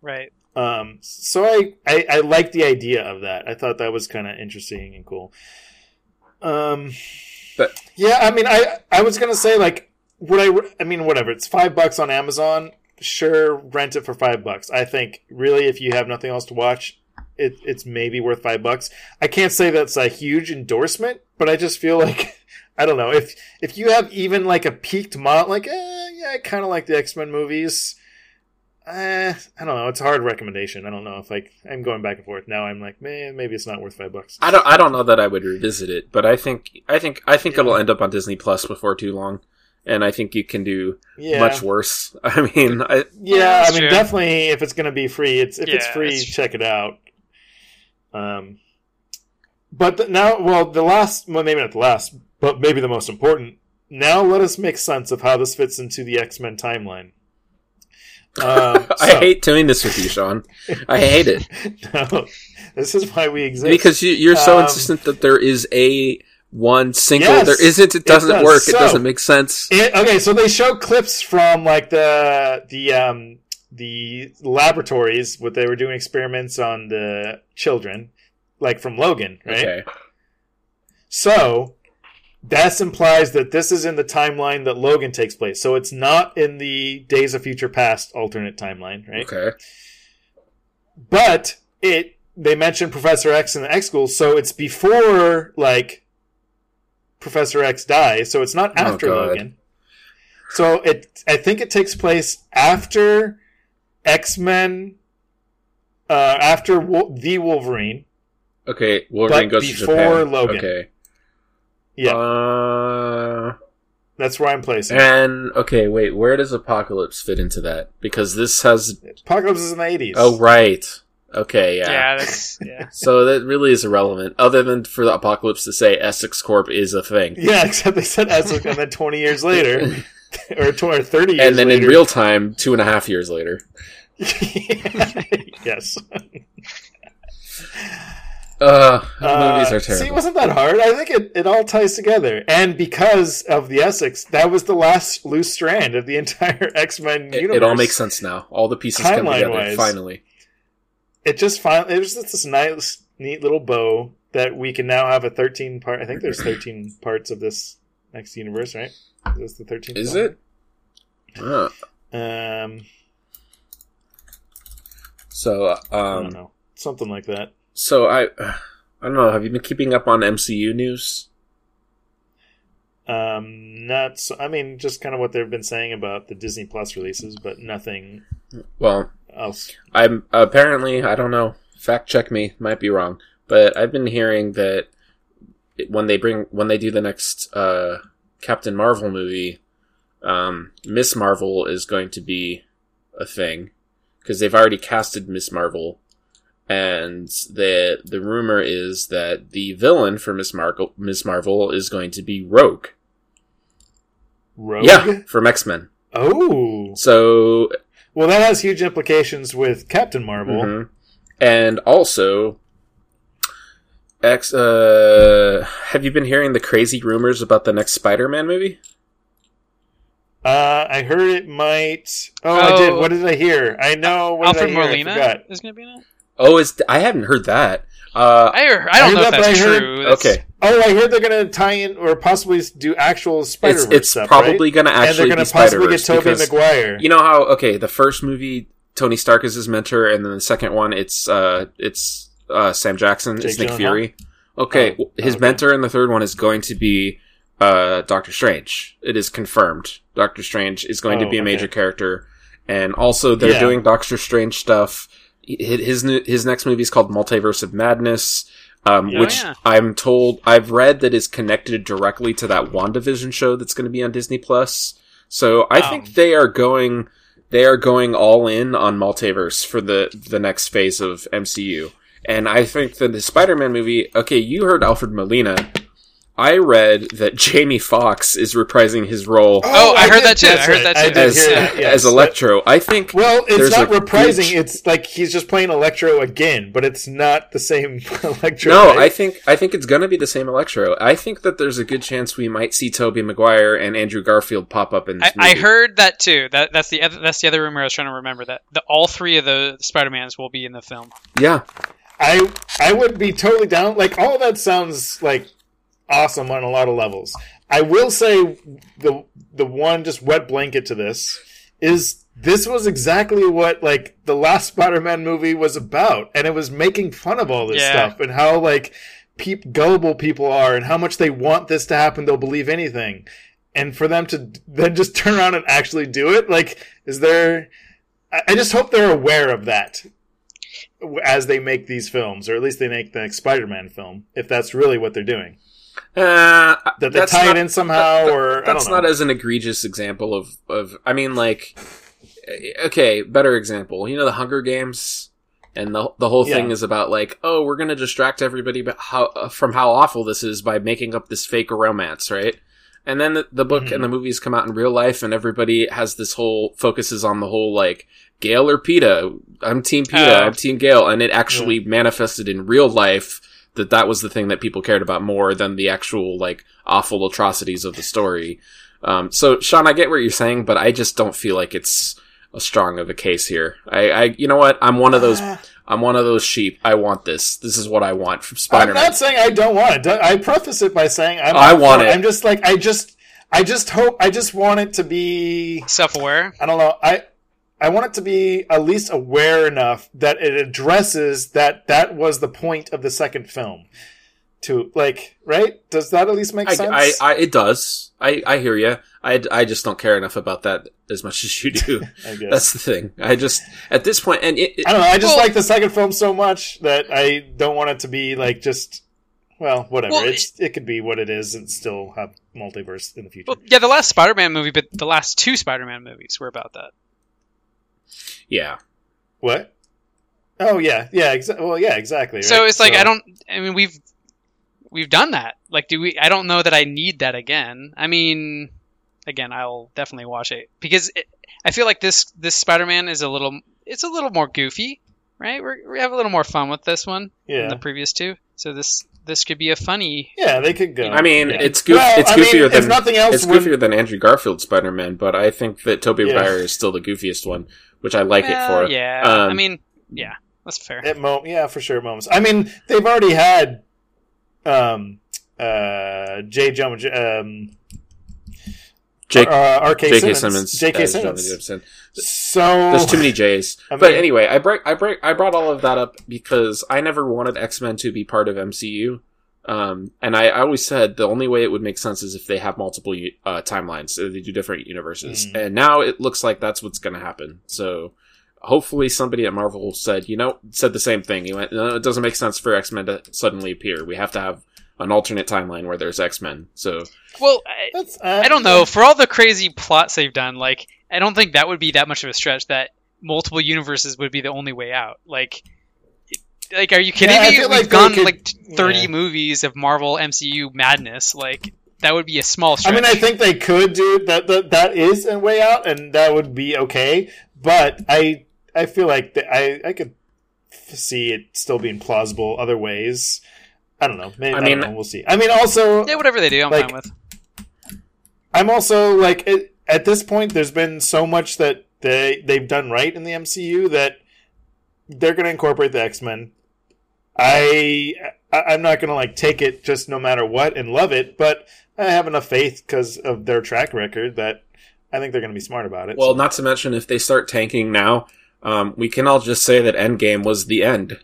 Right. Um, so I, I, I like the idea of that. I thought that was kind of interesting and cool. Um, But- yeah, I mean, I, I was gonna say like, would I? I mean, whatever. It's five bucks on Amazon. Sure, rent it for five bucks. I think really, if you have nothing else to watch, it, it's maybe worth five bucks. I can't say that's a huge endorsement, but I just feel like I don't know if if you have even like a peaked mod, like eh, yeah, I kind of like the X Men movies. Eh, I don't know. It's a hard recommendation. I don't know if like I'm going back and forth. Now I'm like, man, maybe it's not worth five bucks. I don't. I don't know that I would revisit it, but I think. I think. I think it'll end up on Disney Plus before too long, and I think you can do Yeah, much worse. I mean, I, yeah. I mean, true. definitely if it's gonna be free, it's if it's free, that's check it out. Um, But the, now, well, the last, well, maybe not the last, but maybe the most important. Now, let us make sense of how this fits into the X Men timeline. Um, I so- hate doing this with you, Sean. I hate it No, this is why we exist. because you, you're so Um, insistent that there is a one single. Yes, there isn't. It it doesn't does. work. it doesn't make sense. It, okay, so they show clips from like the the um the laboratories what they were doing experiments on the children, like from Logan, right? Okay. So that implies that this is in the timeline that Logan takes place. So it's not in the Days of Future Past alternate timeline, right? Okay. But it they mentioned Professor X in the X school, so it's before like Professor X dies, so it's not Oh, after God. Logan. So it I think it takes place after X Men, uh, after Wol- the Wolverine. Okay. Wolverine goes to before. Logan. Okay. Yeah, Uh, that's where I'm placing. and okay, wait. Where does Apocalypse fit into that? Because this has. Apocalypse is in the 80s. Oh right. Okay. Yeah, Yeah. that's yeah. So that really is irrelevant, other than for the Apocalypse to say Essex Corp is a thing. Yeah, except they said Essex, and then 20 years later, or, 20, or 30 years and then later. in real time, two and a half years later. yes. Uh, movies are See, terrible. it wasn't that hard. I think it, it all ties together. And because of the Essex, that was the last loose strand of the entire X Men universe. it all makes sense now. All the pieces come together Timeline-wise. finally. It just finally, it was just this nice, neat little bow that we can now have a 13 part. I think there's 13 parts of this next universe, right? Is this the 13th? Is it? Uh, Um, so, I don't um, know. Something like that. So I, I don't know. Have you been keeping up on MCU news? Um, not. So, I mean, just kind of what they've been saying about the Disney Plus releases, but nothing Well, else. I'm apparently I don't know. Fact check me, might be wrong, but I've been hearing that when they bring when they do the next uh, Captain Marvel movie, um, Miss Marvel is going to be a thing because they've already casted Miss Marvel, and the the rumor is that the villain for Miss Marvel Miss Marvel is going to be Rogue. Rogue. Yeah, from X Men. Oh. So Well, that has huge implications with Captain Marvel. Mhm. And also, X. Uh, have you been hearing the crazy rumors about the next Spider-Man movie? Uh, I heard it might. Oh, I Oh. did. What did I hear? I know. What Alfred did I hear? Molina forgot. is going to be in it. Oh, is I haven't heard that. Uh, I, heard, I don't heard know if that, but that's I heard- true. That's- okay, Oh, I heard they're going to tie in or possibly do actual Spider it's Verse it's stuff. probably right? going to and they're actually going be possibly Spider get Verse Tobey because Maguire. you know how okay the first movie Tony Stark is his mentor, and then the second one it's uh it's uh Sam Jackson, it's Nick Gyllenhaal? Fury. Okay, Oh, his okay. mentor in the third one is going to be uh Doctor Strange. It is confirmed. Doctor Strange is going to Oh, be a major okay. character, and also they're Yeah. doing Doctor Strange stuff. His his, next movie is called Multiverse of Madness. Um, Yeah. which Oh, yeah. I'm told I've read that is connected directly to that WandaVision show that's going to be on Disney Plus. So I Wow. think they are going they are going all in on multiverse for the the next phase of MCU. And I think that the Spider-Man movie, okay, you heard Alfred Molina. I read that Jamie Foxx is reprising his role Oh, I heard did- that too. I heard right. that I too. did as hear that, yes. as Electro. I think Well, it's not reprising. good- It's like he's just playing Electro again, but it's not the same Electro. No, right? I think I think it's gonna be the same Electro. I think that there's a good chance we might see Tobey Maguire and Andrew Garfield pop up in this I, I heard that too. That that's the other, that's the other rumor I was trying to remember. That the, all three of the Spider Mans will be in the film. Yeah, I I would be totally down. Like all that sounds like awesome on a lot of levels. I will say the the one just wet blanket to this is this was exactly what like the last Spider-Man movie was about, and it was making fun of all this Yeah. stuff and how like peop- gullible people are and how much they want this to happen. They'll believe anything, and for them to then just turn around and actually do it, like, is there? I I just hope they're aware of that as they make these films, or at least they make the next Spider-Man film, if that's really what they're doing. Uh, That they that's tie not- it in somehow, that- or I that's don't know. not as an egregious example of of. I mean, like, okay, better example. You know, the Hunger Games. and the the whole thing is about like, oh, we're gonna distract everybody how uh, from how awful this is by making up this fake romance, right? And then the, the book Mhm. and the movies come out in real life, and everybody has this whole focuses on the whole like Gale or Peeta. I'm Team Peeta. Oh. I'm Team Gale, and it actually manifested in real life that that was the thing that people cared about more than the actual like awful atrocities of the story. Um, so Sean, I get what you're saying, but I just don't feel like it's a strong of a case here. I, I you know what? I'm one of those. I'm one of those sheep. I want this. This is what I want from Spider-Man. I'm not saying I don't want it. I preface it by saying I'm I want it. I'm just like I just I just hope I just want it to be Self-aware. I don't know. I I want it to be at least aware enough that it addresses that that was the point of the second film. To like, right? Does that at least make I, sense? I, I, it does. I, I hear you. I, I just don't care enough about that as much as you do. I guess. That's the thing. I just at this point, and it, it- I don't know. I just Well- like the second film so much that I don't want it to be like just well, whatever. Well, it's it could be what it is and still have multiverse in the future. Well, yeah, the last Spider-Man movie, but the last two Spider-Man movies were about that. Yeah. what? Oh yeah, yeah. Exa- well, yeah, exactly. So it's like I don't. I mean, we've we've done that. Like, do we? I don't know that I need that again. I mean, again, I'll definitely watch it because it, I feel like this this Spider-Man is a little. It's a little more goofy, right? We're, we have a little more fun with this one than the previous two. So this this could be a funny. yeah. They could go. I mean, yeah. it's goof, Well, it's I mean, goofier if than nothing else. it's when- goofier than Andrew Garfield's Spider-Man, but I think that Tobey Yeah. Maguire is still the goofiest one, which I like Well, it for. Yeah, Um, I mean, yeah, that's fair. At mo- yeah, for sure. Moments. I mean, they've already had um uh J. Jonah um Jake, uh, R.K. J.K. Simmons, J.K. Simmons. Jameson. So There's too many J's. I but anyway, I break, I break, I brought all of that up because I never wanted X Men to be part of MCU. Um, and I, I always said the only way it would make sense is if they have multiple uh, timelines, so they do different universes. Mm. And now it looks like that's what's going to happen. So hopefully somebody at Marvel said, you know, said the same thing. He went, no, it doesn't make sense for X Men to suddenly appear. We have to have an alternate timeline where there's X Men. So Well, I, That's, uh, I don't know. For all the crazy plots they've done, like I don't think that would be that much of a stretch. That multiple universes would be the only way out. Like, like are you kidding Yeah, I me? feel We've like gone could- like thirty yeah. movies of Marvel MCU madness. Like that would be a small stretch. I mean, I think they could do that. That that is a way out, and that would be okay. But I I feel like that I I could see it still being plausible other ways. I don't know. Maybe, I I, mean- don't know. We'll see. I mean, also yeah, whatever they do, I'm like- fine with. I'm also like it, at this point. There's been so much that they they've done right in the MCU that they're going to incorporate the X Men. I, I I'm not going to like take it just no matter what and love it, but I have enough faith because of their track record that I think they're going to be smart about it. Well, so. not to mention if they start tanking now, um, we can all just say that Endgame was the end.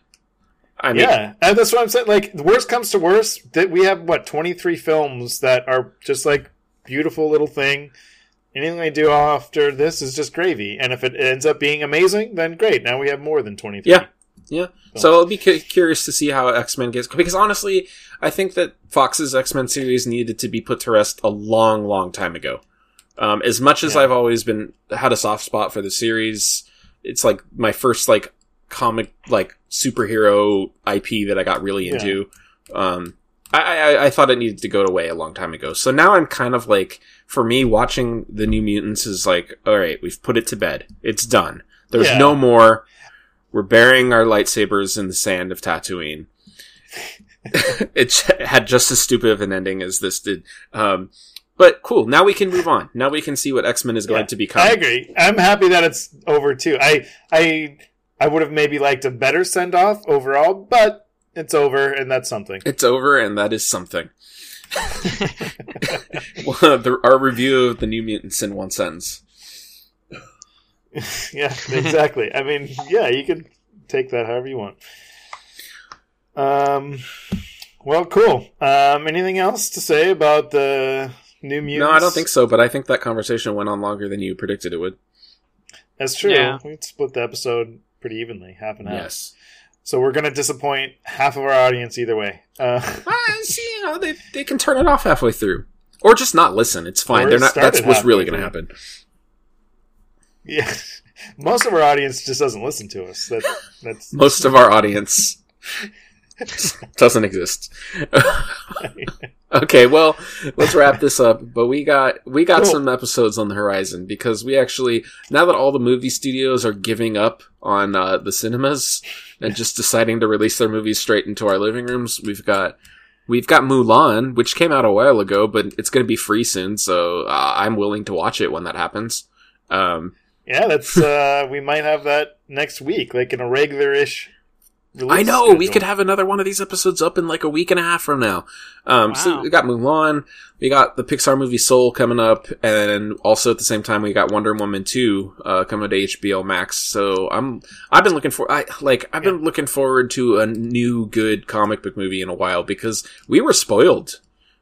I mean, yeah, and that's what I'm saying. Like, the worst comes to worst, that we have what 23 films that are just like beautiful little thing. Anything they do after this is just gravy, and if it ends up being amazing, then great. Now we have more than 23. Yeah. yeah. So I'll be cu- curious to see how X Men gets because honestly, I think that Fox's X Men series needed to be put to rest a long, long time ago. Um, as much as Yeah. I've always been had a soft spot for the series, it's like my first like comic like superhero IP that I got really Yeah. into. Um, I, I I thought it needed to go away a long time ago. So now I'm kind of like, for me, watching the New Mutants is like, all right, we've put it to bed. It's done. There's Yeah. no more. We're burying our lightsabers in the sand of Tatooine. it had just as stupid of an ending as this did. Um, but cool. Now we can move on. Now we can see what X Men is going Yeah. to become. I agree. I'm happy that it's over too. I I I would have maybe liked a better send off overall, but it's over, and that's something. It's over, and that is something. well, the, our review of the New Mutants in one sentence. yeah, exactly. I mean, yeah, you can take that however you want. Um, well, cool. Um, anything else to say about the new mutants? No, I don't think so. But I think that conversation went on longer than you predicted it would. That's true. Yeah. We split the episode pretty evenly, half and half. Yes. So we're gonna disappoint half of our audience either way. Uh, Ah, see, you know, they they can turn it off halfway through, or just not listen. It's fine. They're not. That's what's really going to happen. yeah. Most of our audience just doesn't listen to us. That, that's Most of our audience doesn't exist. okay, well, let's wrap this up. But we got we got Cool. some episodes on the horizon because we actually now that all the movie studios are giving up on uh, the cinemas and just deciding to release their movies straight into our living rooms, we've got we've got Mulan, which came out a while ago, but it's going to be free soon, so uh, I'm willing to watch it when that happens. Um, yeah. That's uh, we might have that next week, like in a regular-ish. release I know we could have another one of these episodes up in like a week and a half from now. Um, So we got Mulan, we got the Pixar movie Soul coming up, and also at the same time we got Wonder Woman two uh, coming to HBO Max. So I'm I've been looking for I like I've been looking forward to a new good comic book movie in a while because we were spoiled.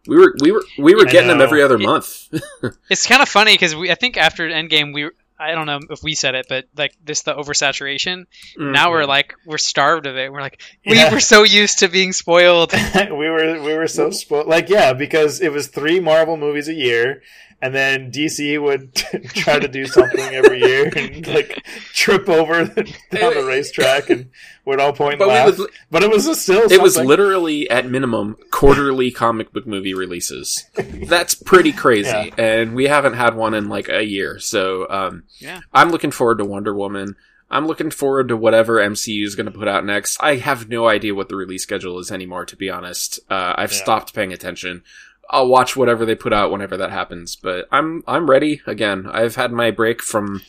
We were we were we were I getting them every other month. It's kind of funny because we I think after Endgame we were- I don't know if we said it, but like this the oversaturation. Mm-hmm. Now we're like we're starved of it. We're like we Yeah. were so used to being spoiled. we were we were so spoiled. Like yeah, because it was three Marvel movies a year, and then DC would try to do something every year and like trip over down the racetrack and would all point and But we laugh. would- but it was a still It was literally at minimum quarterly comic book movie releases. That's pretty crazy, Yeah. and we haven't had one in like a year. So, um, Yeah. I'm looking forward to Wonder Woman. I'm looking forward to whatever MCU is going to put out next. I have no idea what the release schedule is anymore, to be honest. Uh, I've Yeah. stopped paying attention. I'll watch whatever they put out whenever that happens. But I'm I'm ready again. I've had my break from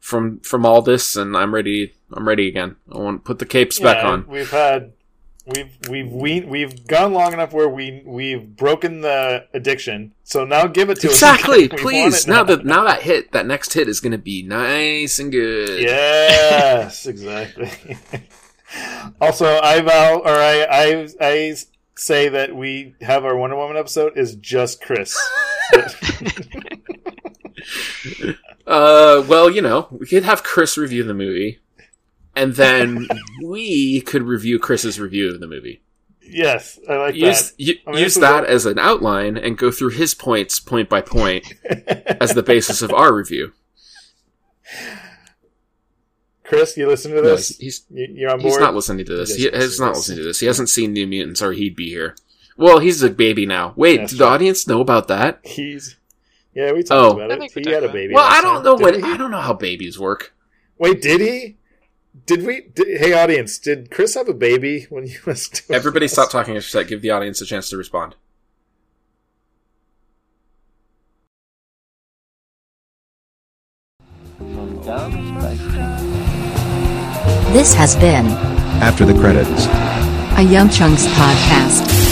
from from all this, and I'm ready. I'm ready again. I want to put the capes back on. We've had we've we've we, we've gone long enough where we we've broken the addiction. So now give it to Exactly, us. Want please. it Now that now that hit, that next hit is going to be nice and good. yes, exactly. also, I vow, uh, or I, I, I say that we have our Wonder Woman episode is just Chris. Uh, well, you know, we could have Chris review the movie, and then we could review Chris's review of the movie. yes, I like Use u- I mean, use that as an outline and go through his points point by point as the basis of our review. Chris, you listen to No, this? he's You- You're on he's not listening to this. He He doesn't has listen to not this. listened to this. He hasn't seen New Mutants, or he'd be here. Well, he's a baby now. Wait, That's did the true. audience know about that? He's. Yeah, we talked Oh. about I it. He had a baby. Well, I don't time. know Did when. he? I don't know how babies work. Wait, did he? Did we? Did, hey, audience, did Chris have a baby when you was? Doing Everybody, this? stop talking for a. Give the audience a chance to respond. This has been After the credits. a Yum Chunks podcast.